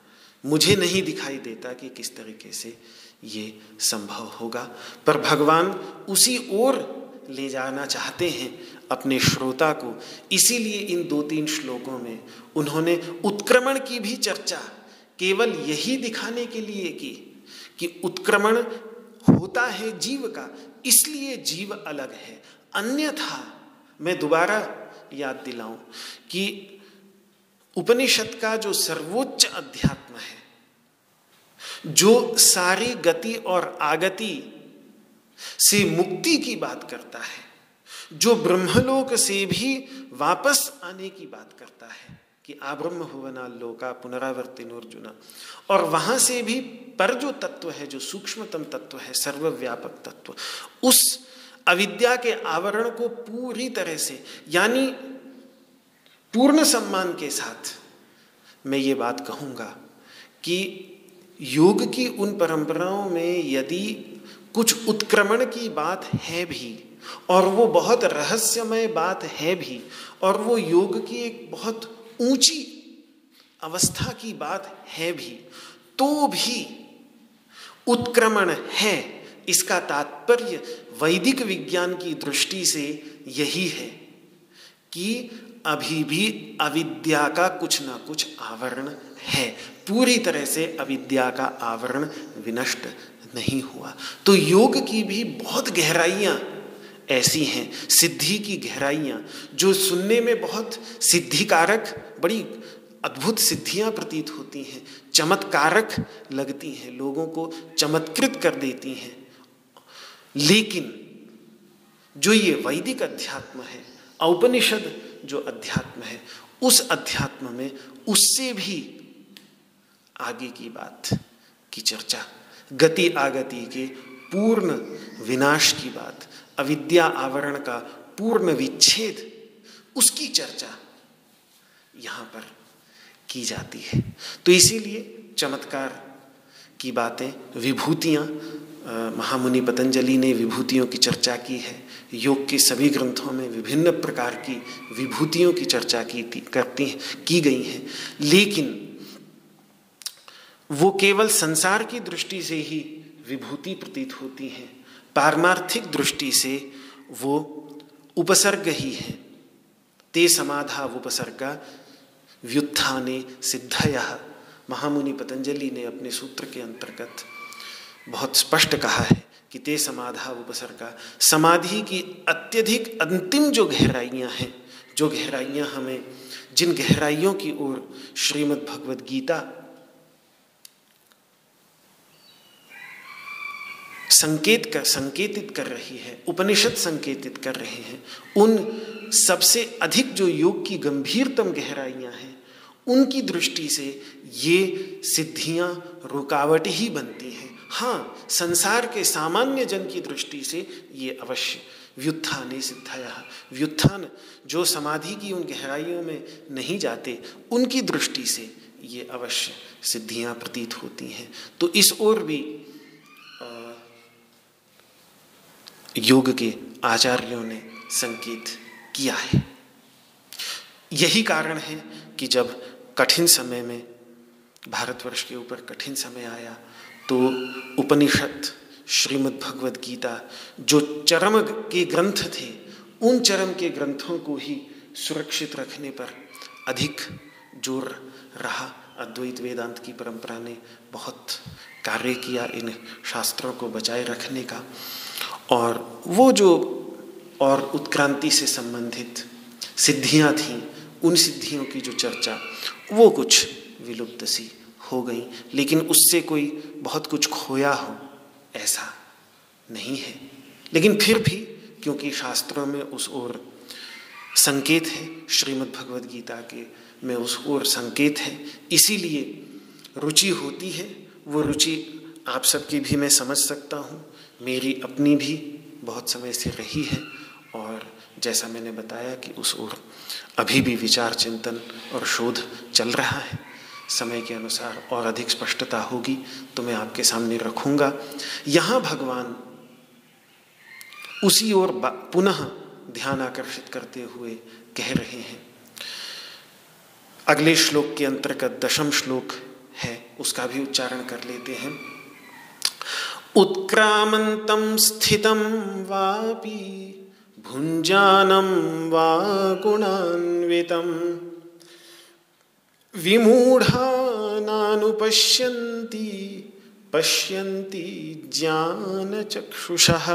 मुझे नहीं दिखाई देता कि किस तरीके से ये संभव होगा। पर भगवान उसी ओर ले जाना चाहते हैं अपने श्रोता को। इसीलिए इन दो तीन श्लोकों में उन्होंने उत्क्रमण की भी चर्चा, केवल यही दिखाने के लिए की कि उत्क्रमण होता है जीव का, इसलिए जीव अलग है। अन्यथा मैं दोबारा याद दिलाऊं कि उपनिषद का जो सर्वोच्च अध्यात्म है जो सारी गति और आगति से मुक्ति की बात करता है, जो ब्रह्मलोक से भी वापस आने की बात करता है कि आब्रह्म हुवना लोका, पुनरावर्ति अर्जुना और वहाँ से भी पर जो तत्व है, जो सूक्ष्मतम तत्व है, सर्वव्यापक तत्व, उस अविद्या के आवरण को पूरी तरह से, यानी पूर्ण सम्मान के साथ मैं ये बात कहूँगा कि योग की उन परंपराओं में यदि कुछ उत्क्रमण की बात है भी, और वो बहुत रहस्यमय बात है भी, और वो योग की एक बहुत ऊँची अवस्था की बात है भी तो भी उत्क्रमण है इसका तात्पर्य वैदिक विज्ञान की दृष्टि से यही है कि अभी भी अविद्या का कुछ ना कुछ आवरण है। पूरी तरह से अविद्या का आवरण विनष्ट नहीं हुआ। तो योग की भी बहुत गहराइयाँ ऐसी हैं, सिद्धि की गहराइयाँ, जो सुनने में बहुत सिद्धिकारक, बड़ी अद्भुत सिद्धियाँ प्रतीत होती हैं, चमत्कारक लगती हैं, लोगों को चमत्कृत कर देती हैं। लेकिन जो ये वैदिक अध्यात्म है, औपनिषद जो अध्यात्म है, उस अध्यात्म में उससे भी आगे की बात, की चर्चा, गति आगति के पूर्ण विनाश की बात, अविद्या आवरण का पूर्ण विच्छेद, उसकी चर्चा यहाँ पर की जाती है। तो इसीलिए चमत्कार की बातें, विभूतियाँ महामुनि पतंजलि ने विभूतियों की चर्चा की है। योग के सभी ग्रंथों में विभिन्न प्रकार की विभूतियों की चर्चा की करती हैं, की गई हैं। लेकिन वो केवल संसार की दृष्टि से ही विभूति प्रतीत होती हैं। पारमार्थिक दृष्टि से वो उपसर्ग ही है। ते समाधा उपसर्गा, व्युत्थाने सिद्धय। महामुनि पतंजलि ने अपने सूत्र के अंतर्गत बहुत स्पष्ट कहा है कि ते समाधा उपसर्गा, समाधि की अत्यधिक अंतिम जो गहराइयाँ हैं, जो गहराइयाँ हमें जिन गहराइयों की ओर श्रीमद् भगवद गीता संकेत कर, संकेतित कर रही है, उपनिषद संकेतित कर रहे हैं। उन सबसे अधिक जो योग की गंभीरतम गहराइयाँ हैं, उनकी दृष्टि से ये सिद्धियाँ रुकावट ही बनती हैं। हाँ संसार के सामान्य जन की दृष्टि से ये अवश्य, व्युत्थान सिद्धाया, व्युत्थान, जो समाधि की उन गहराइयों में नहीं जाते, उनकी दृष्टि से ये अवश्य सिद्धियाँ प्रतीत होती हैं। तो इस ओर भी योग के आचार्यों ने संकेत किया है। यही कारण है कि जब कठिन समय में, भारतवर्ष के ऊपर कठिन समय आया तो उपनिषद, श्रीमद् भगवद गीता, जो चरम के ग्रंथ थे, उन चरम के ग्रंथों को ही सुरक्षित रखने पर अधिक ज़ोर रहा। अद्वैत वेदांत की परंपरा ने बहुत कार्य किया इन शास्त्रों को बचाए रखने का। और वो जो, और उत्क्रांति से संबंधित सिद्धियाँ थीं, उन सिद्धियों की जो चर्चा, वो कुछ विलुप्त सी हो गई। लेकिन उससे कोई बहुत कुछ खोया हो, ऐसा नहीं है। लेकिन फिर भी, क्योंकि शास्त्रों में उस ओर संकेत है, श्रीमद् भगवद गीता के में उस ओर संकेत है, इसीलिए रुचि होती है। वो रुचि आप सबकी भी मैं समझ सकता हूँ। मेरी अपनी भी बहुत समय से रही है और जैसा मैंने बताया कि उस ओर अभी भी विचार, चिंतन और शोध चल रहा है। समय के अनुसार और अधिक स्पष्टता होगी तो मैं आपके सामने रखूँगा। यहाँ भगवान उसी ओर पुनः ध्यान आकर्षित करते हुए कह रहे हैं। अगले श्लोक के अंतर्गत दशम श्लोक है, उसका भी उच्चारण कर लेते हैं। उत्क्रामंतम स्थितम वापी भुंजानम वा गुणान्वितम विमूढ़ानानुपश्यन्ति पश्यन्ति ज्ञानचक्षुषः।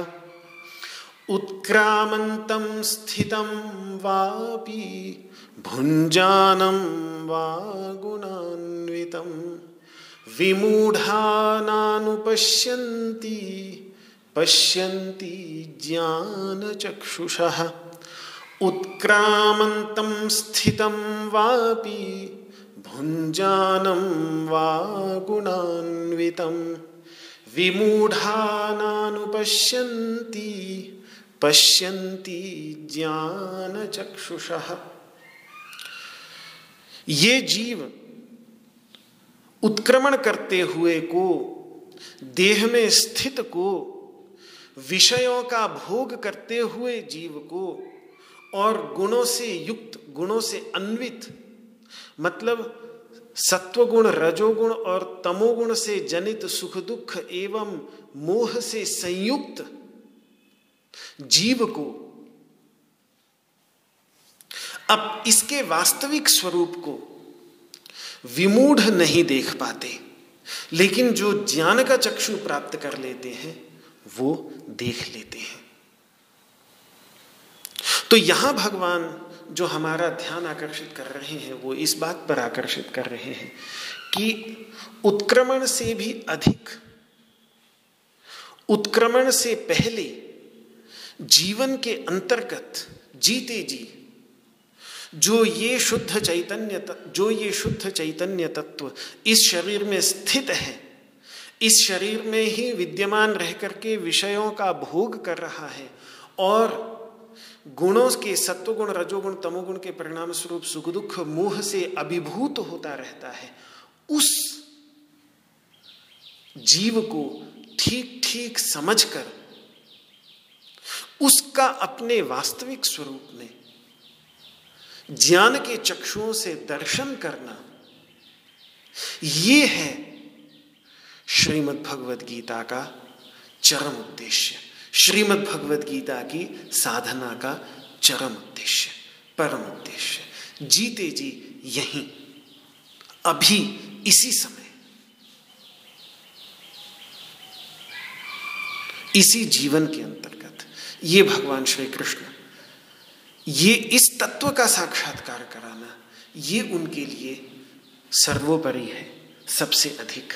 उत्क्रामन्तं स्थितं वापि भुञ्जानं वा गुणान्वितं विमूढानानुपश्यन्ति, पश्यन्ति ज्ञानचक्षुषः। उत्क्रामन्तं स्थितं वापि, भुञ्जानं वा गुणान्वितं। विमूढानानुपश्यन्ति, पश्यन्ति ज्ञानचक्षुषः। ये जीव उत्क्रमण करते हुए को, देह में स्थित को, विषयों का भोग करते हुए जीव को, और गुणों से युक्त, गुणों से अन्वित मतलब सत्वगुण, रजोगुण और तमोगुण से जनित सुख दुख एवं मोह से संयुक्त जीव को, अब इसके वास्तविक स्वरूप को विमूढ़ नहीं देख पाते। लेकिन जो ज्ञान का चक्षु प्राप्त कर लेते हैं, वो देख लेते हैं। तो यहाँ भगवान जो हमारा ध्यान आकर्षित कर रहे हैं, वो इस बात पर आकर्षित कर रहे हैं कि उत्क्रमण से भी अधिक, उत्क्रमण से पहले जीवन के अंतर्गत जीते जी जो ये शुद्ध चैतन्य जो ये शुद्ध चैतन्य तत्व इस शरीर में स्थित है, इस शरीर में ही विद्यमान रह करके विषयों का भोग कर रहा है और गुणों के, सत्वगुण, रजोगुण, तमोगुण के परिणाम स्वरूप सुख दुख मोह से अभिभूत होता रहता है, उस जीव को ठीक ठीक समझकर उसका अपने वास्तविक स्वरूप में ज्ञान के चक्षुओं से दर्शन करना, ये है श्रीमद् भगवद गीता का चरम उद्देश्य। श्रीमद् भगवद गीता की साधना का चरम उद्देश्य, परम उद्देश्य। जीते जी यहीं, अभी, इसी समय। इसी जीवन के अंतर्गत। ये भगवान श्री कृष्ण ये इस तत्व का साक्षात्कार कराना, ये उनके लिए सर्वोपरि है, सबसे अधिक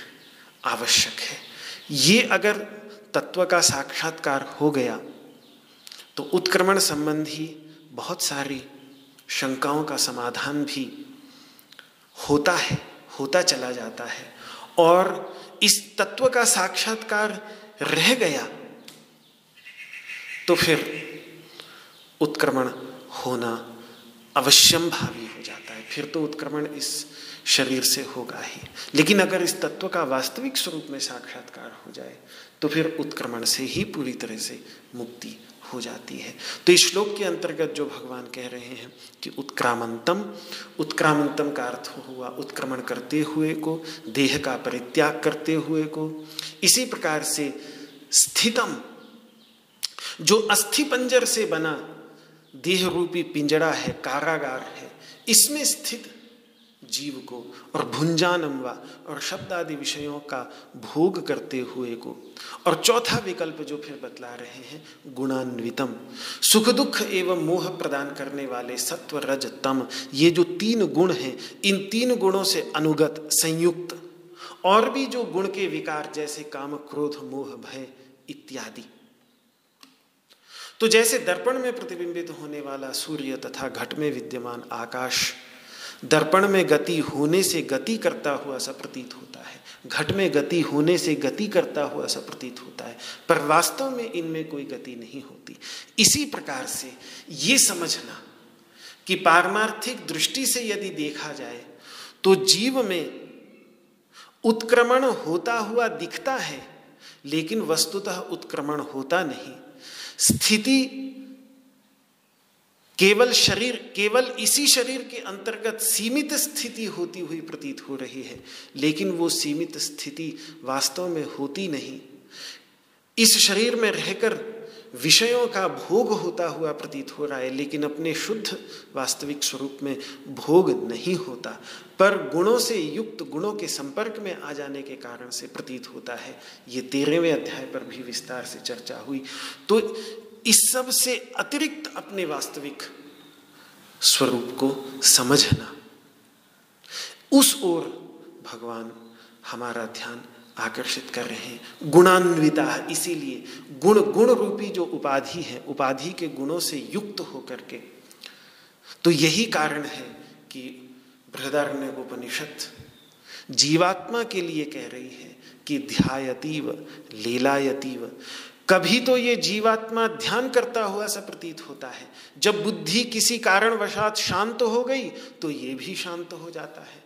आवश्यक है। ये अगर तत्व का साक्षात्कार हो गया तो उत्क्रमण संबंधी बहुत सारी शंकाओं का समाधान भी होता है, होता चला जाता है। और इस तत्व का साक्षात्कार रह गया तो फिर उत्क्रमण होना अवश्यम भावी हो जाता है। फिर तो उत्क्रमण इस शरीर से होगा ही। लेकिन अगर इस तत्व का वास्तविक स्वरूप में साक्षात्कार हो जाए तो फिर उत्क्रमण से ही पूरी तरह से मुक्ति हो जाती है। तो इस श्लोक के अंतर्गत जो भगवान कह रहे हैं कि उत्क्रामंतम उत्क्रामंतम का अर्थ हुआ उत्क्रमण करते हुए को, देह का परित्याग करते हुए को। इसी प्रकार से स्थितम, जो अस्थि पंजर से बना देह रूपी पिंजड़ा है, कारागार है। इसमें स्थित जीव को और भुंजानम व और शब्द आदि विषयों का भोग करते हुए को। और चौथा विकल्प जो फिर बतला रहे हैं, गुणान्वितम। सुख दुख एवं मोह प्रदान करने वाले सत्व रज तम। ये जो तीन गुण हैं, इन तीन गुणों से अनुगत, संयुक्त। और भी जो गुण के विकार जैसे काम, क्रोध, मोह, भय इत्यादि। तो जैसे दर्पण में प्रतिबिंबित होने वाला सूर्य तथा घट में विद्यमान आकाश, दर्पण में गति होने से गति करता हुआ सा प्रतीत होता है। घट में गति होने से गति करता हुआ सा प्रतीत होता है। पर वास्तव में इनमें कोई गति नहीं होती। इसी प्रकार से ये समझना कि पारमार्थिक दृष्टि से यदि देखा जाए तो जीव में उत्क्रमण होता हुआ दिखता है, लेकिन वस्तुतः उत्क्रमण होता नहीं। स्थिति केवल शरीर, केवल इसी शरीर के अंतर्गत सीमित स्थिति होती हुई प्रतीत हो रही है, लेकिन वो सीमित स्थिति वास्तव में होती नहीं। इस शरीर में रहकर विषयों का भोग होता हुआ प्रतीत हो रहा है, लेकिन अपने शुद्ध वास्तविक स्वरूप में भोग नहीं होता, पर गुणों से युक्त गुणों के संपर्क में आ जाने के कारण से प्रतीत होता है। ये तेरहवें अध्याय पर भी विस्तार से चर्चा हुई। तो इस सबसे अतिरिक्त अपने वास्तविक स्वरूप को समझना। उस ओर भगवान हमारा ध्यान आकर्षित कर रहे हैं। गुणान्विता इसीलिए गुण गुण रूपी जो उपाधि है, उपाधि के गुणों से युक्त होकर के। तो यही कारण है कि बृहदारण्य उपनिषद जीवात्मा के लिए कह रही है कि ध्यायतीव, लीलायतीव। कभी तो ये जीवात्मा ध्यान करता हुआ सा प्रतीत होता है। जब बुद्धि किसी कारणवशात शांत हो गई तो ये भी शांत हो जाता है।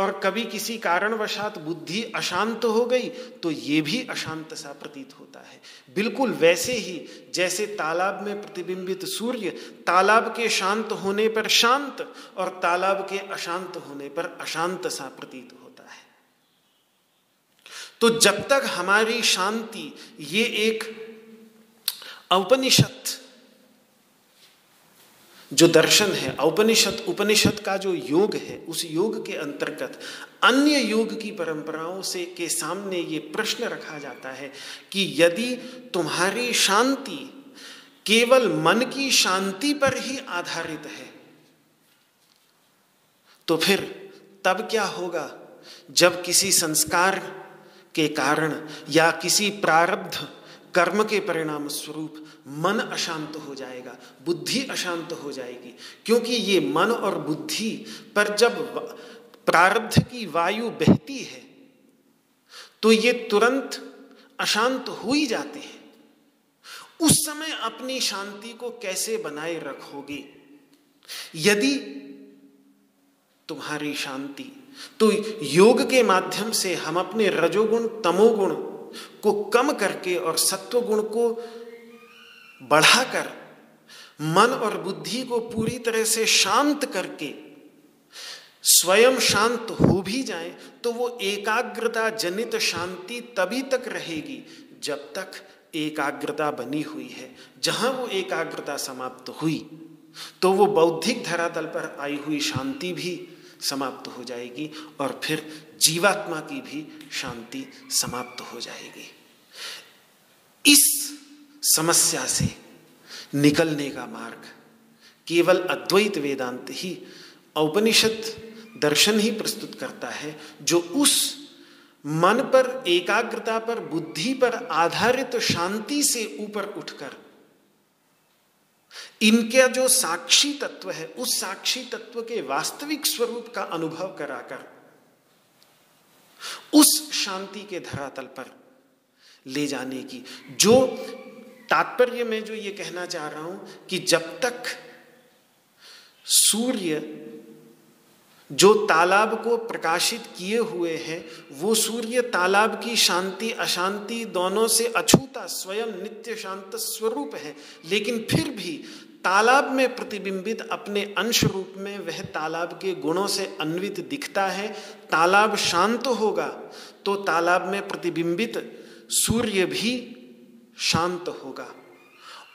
और कभी किसी कारणवशात बुद्धि अशांत हो गई तो ये भी अशांत सा प्रतीत होता है। बिल्कुल वैसे ही, जैसे तालाब में प्रतिबिंबित सूर्य, तालाब के शांत होने पर शांत और तालाब के अशांत होने पर अशांत सा प्रतीत होता है। तो जब तक हमारी शांति, ये एक औपनिषद जो दर्शन है, औपनिषद, उपनिषद का जो योग है, उस योग के अंतर्गत अन्य योग की परंपराओं से के सामने ये प्रश्न रखा जाता है कि यदि तुम्हारी शांति केवल मन की शांति पर ही आधारित है तो फिर तब क्या होगा? जब किसी संस्कार के कारण या किसी प्रारब्ध कर्म के परिणाम स्वरूप मन अशांत हो जाएगा, बुद्धि अशांत हो जाएगी, क्योंकि ये मन और बुद्धि पर जब प्रारब्ध की वायु बहती है तो ये तुरंत अशांत हो ही जाते हैं। उस समय अपनी शांति को कैसे बनाए रखोगे? यदि तुम्हारी शांति तो योग के माध्यम से हम अपने रजोगुण, तमोगुण को कम करके और सत्व गुण को बढ़ाकर, मन और बुद्धि को पूरी तरह से शांत करके, स्वयं शांत हो भी जाए तो वो एकाग्रता जनित शांति तभी तक रहेगी जब तक एकाग्रता बनी हुई है। जहाँ वो एकाग्रता समाप्त हुई तो वो बौद्धिक धरातल पर आई हुई शांति भी समाप्त हो जाएगी और फिर जीवात्मा की भी शांति समाप्त हो जाएगी। इस समस्या से निकलने का मार्ग केवल अद्वैत वेदांत ही औपनिषद दर्शन ही प्रस्तुत करता है, जो उस मन पर, एकाग्रता पर, बुद्धि पर आधारित शांति से ऊपर उठकर इनका जो साक्षी तत्व है, उस साक्षी तत्व के वास्तविक स्वरूप का अनुभव कराकर उस शांति के धरातल पर ले जाने की। जो तात्पर्य में जो ये कहना चाह रहा हूँ कि जब तक सूर्य जो तालाब को प्रकाशित किए हुए हैं, वो सूर्य तालाब की शांति, अशांति दोनों से अछूता, स्वयं नित्य शांत स्वरूप है, लेकिन फिर भी तालाब में प्रतिबिंबित अपने अंश रूप में वह तालाब के गुणों से अन्वित दिखता है। तालाब शांत होगा तो तालाब में प्रतिबिंबित सूर्य भी शांत होगा।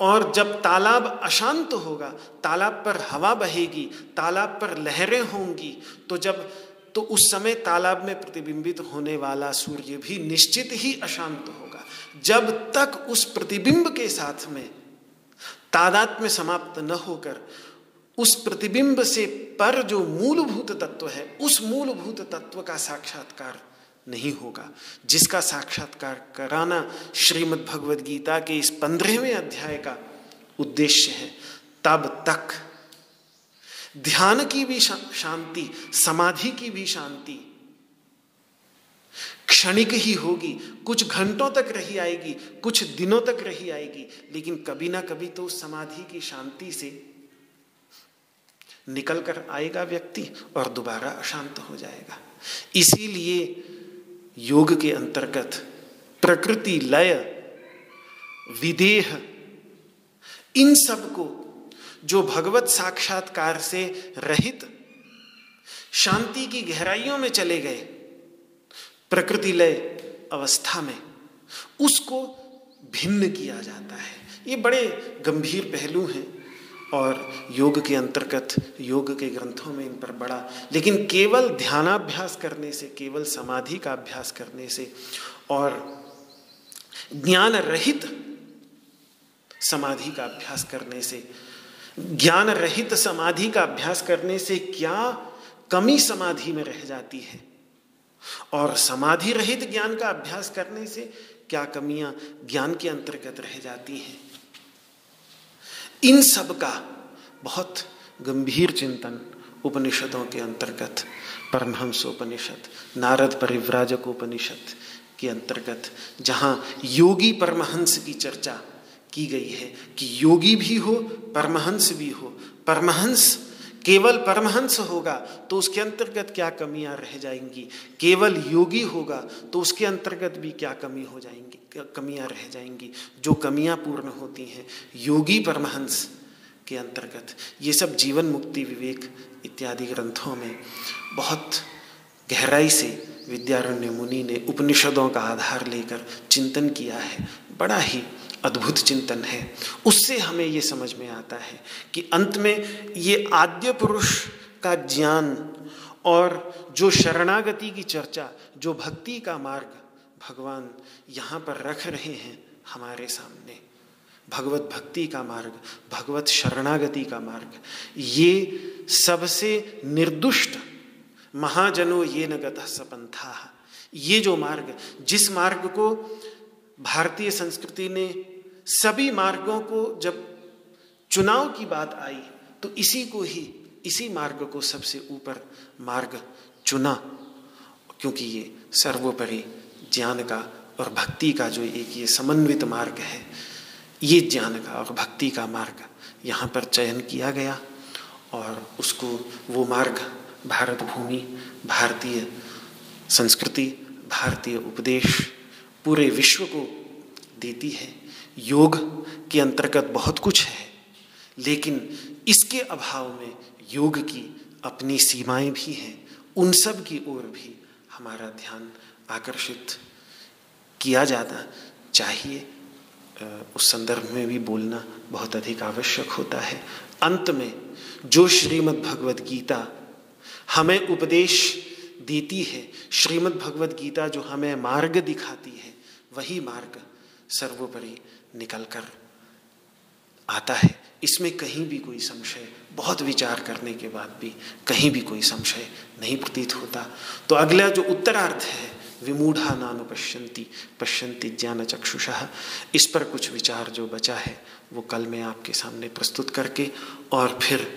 और जब तालाब अशांत होगा, तालाब पर हवा बहेगी, तालाब पर लहरें होंगी तो जब तो उस समय तालाब में प्रतिबिंबित होने वाला सूर्य भी निश्चित ही अशांत होगा। जब तक उस प्रतिबिंब के साथ में तादात में समाप्त न होकर उस प्रतिबिंब से पर जो मूलभूत तत्व है, उस मूलभूत तत्व का साक्षात्कार नहीं होगा। जिसका साक्षात्कार कराना श्रीमद् भगवद गीता के इस पंद्रहवें अध्याय का उद्देश्य है, तब तक ध्यान की भी शांति, समाधि की भी शांति क्षणिक ही होगी, कुछ घंटों तक रही आएगी, कुछ दिनों तक रही आएगी, लेकिन कभी ना कभी तो समाधि की शांति से निकल कर आएगा व्यक्ति और दोबारा अशांत हो जाएगा। इसीलिए योग के अंतर्गत प्रकृति, लय, विदेह, इन सबको जो भगवत साक्षात्कार से रहित शांति की गहराइयों में चले गए प्रकृति लय अवस्था में उसको भिन्न किया जाता है। ये बड़े गंभीर पहलू हैं और योग के अंतर्गत, योग के ग्रंथों में इन पर बड़ा, लेकिन केवल ध्यानाभ्यास करने से, केवल समाधि का अभ्यास करने से और ज्ञान रहित समाधि का अभ्यास करने से ज्ञान रहित समाधि का अभ्यास करने से क्या कमी समाधि में रह जाती है? और समाधि रहित ज्ञान का अभ्यास करने से क्या कमियाँ ज्ञान के अंतर्गत रह जाती हैं? इन सब का बहुत गंभीर चिंतन उपनिषदों के अंतर्गत, परमहंस उपनिषद, नारद परिव्राजक उपनिषद के अंतर्गत, जहाँ योगी परमहंस की चर्चा की गई है कि योगी भी हो, परमहंस भी हो। परमहंस केवल परमहंस होगा तो उसके अंतर्गत क्या कमियाँ रह जाएँगी? केवल योगी होगा तो उसके अंतर्गत भी क्या कमी हो जाएँगी कमियाँ रह जाएँगी? जो कमियाँ पूर्ण होती हैं, योगी परमहंस के अंतर्गत। ये सब जीवन मुक्ति, विवेक इत्यादि ग्रंथों में बहुत गहराई से विद्यारण्य मुनि ने उपनिषदों का आधार लेकर चिंतन किया है। बड़ा ही अद्भुत चिंतन है। उससे हमें ये समझ में आता है कि अंत में ये आद्य पुरुष का ज्ञान और जो शरणागति की चर्चा, जो भक्ति का मार्ग भगवान यहाँ पर रख रहे हैं हमारे सामने। भगवत भक्ति का मार्ग, भगवत शरणागति का मार्ग, ये सबसे निर्दुष्ट महाजनो ये नगत सपंथा ये जो मार्ग, जिस मार्ग को भारतीय संस्कृति ने सभी मार्गों को जब चुनाव की बात आई तो इसी को ही, इसी मार्ग को सबसे ऊपर मार्ग चुना। क्योंकि ये सर्वोपरि ज्ञान का और भक्ति का जो एक ये समन्वित मार्ग है, ये ज्ञान का और भक्ति का मार्ग यहाँ पर चयन किया गया और उसको वो मार्ग भारत भूमि, भारतीय संस्कृति, भारतीय उपदेश पूरे विश्व को देती है। योग के अंतर्गत बहुत कुछ है, लेकिन इसके अभाव में योग की अपनी सीमाएँ भी हैं। उन सब की ओर भी हमारा ध्यान आकर्षित किया जाना चाहिए। उस संदर्भ में भी बोलना बहुत अधिक आवश्यक होता है। अंत में, जो श्रीमद् भगवद गीता हमें उपदेश देती है, श्रीमद् भगवद गीता जो हमें मार्ग दिखाती है, वही मार्ग सर्वोपरि निकल कर आता है। इसमें कहीं भी कोई संशय, बहुत विचार करने के बाद भी कहीं भी कोई संशय नहीं प्रतीत होता। तो अगला जो उत्तरार्थ है, विमूढ़ा नानु पश्यंती पश्यंती ज्ञान चक्षुष। इस पर कुछ विचार जो बचा है, वो कल मैं आपके सामने प्रस्तुत करके और फिर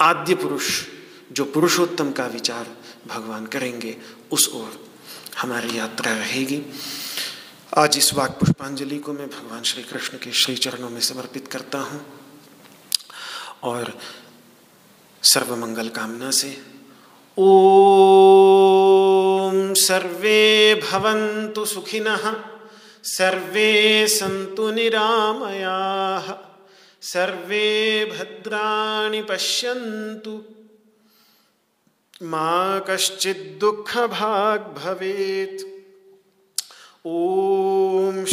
आद्य पुरुष, जो पुरुषोत्तम का विचार भगवान करेंगे, उस ओर हमारी यात्रा रहेगी। आज इस वाक पुष्पांजलि को मैं भगवान श्री कृष्ण के श्री चरणों में समर्पित करता हूँ और सर्वमंगल कामना से ॐ सर्वे भवन्तु सुखिनः, सर्वे सन्तु निरामयाः, सर्वे भद्राणि पश्यन्तु। मा कश्चिद्दुःखभाग् भवेत्। ॐ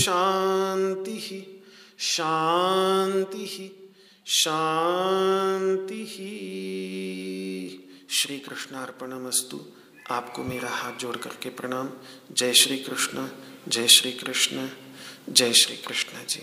ही, शांति ही श्री कृष्णार्पणमस्तु आपको मेरा हाथ जोड़ करके प्रणाम। जय श्री कृष्ण, जय श्री कृष्ण, जय श्री कृष्ण जी।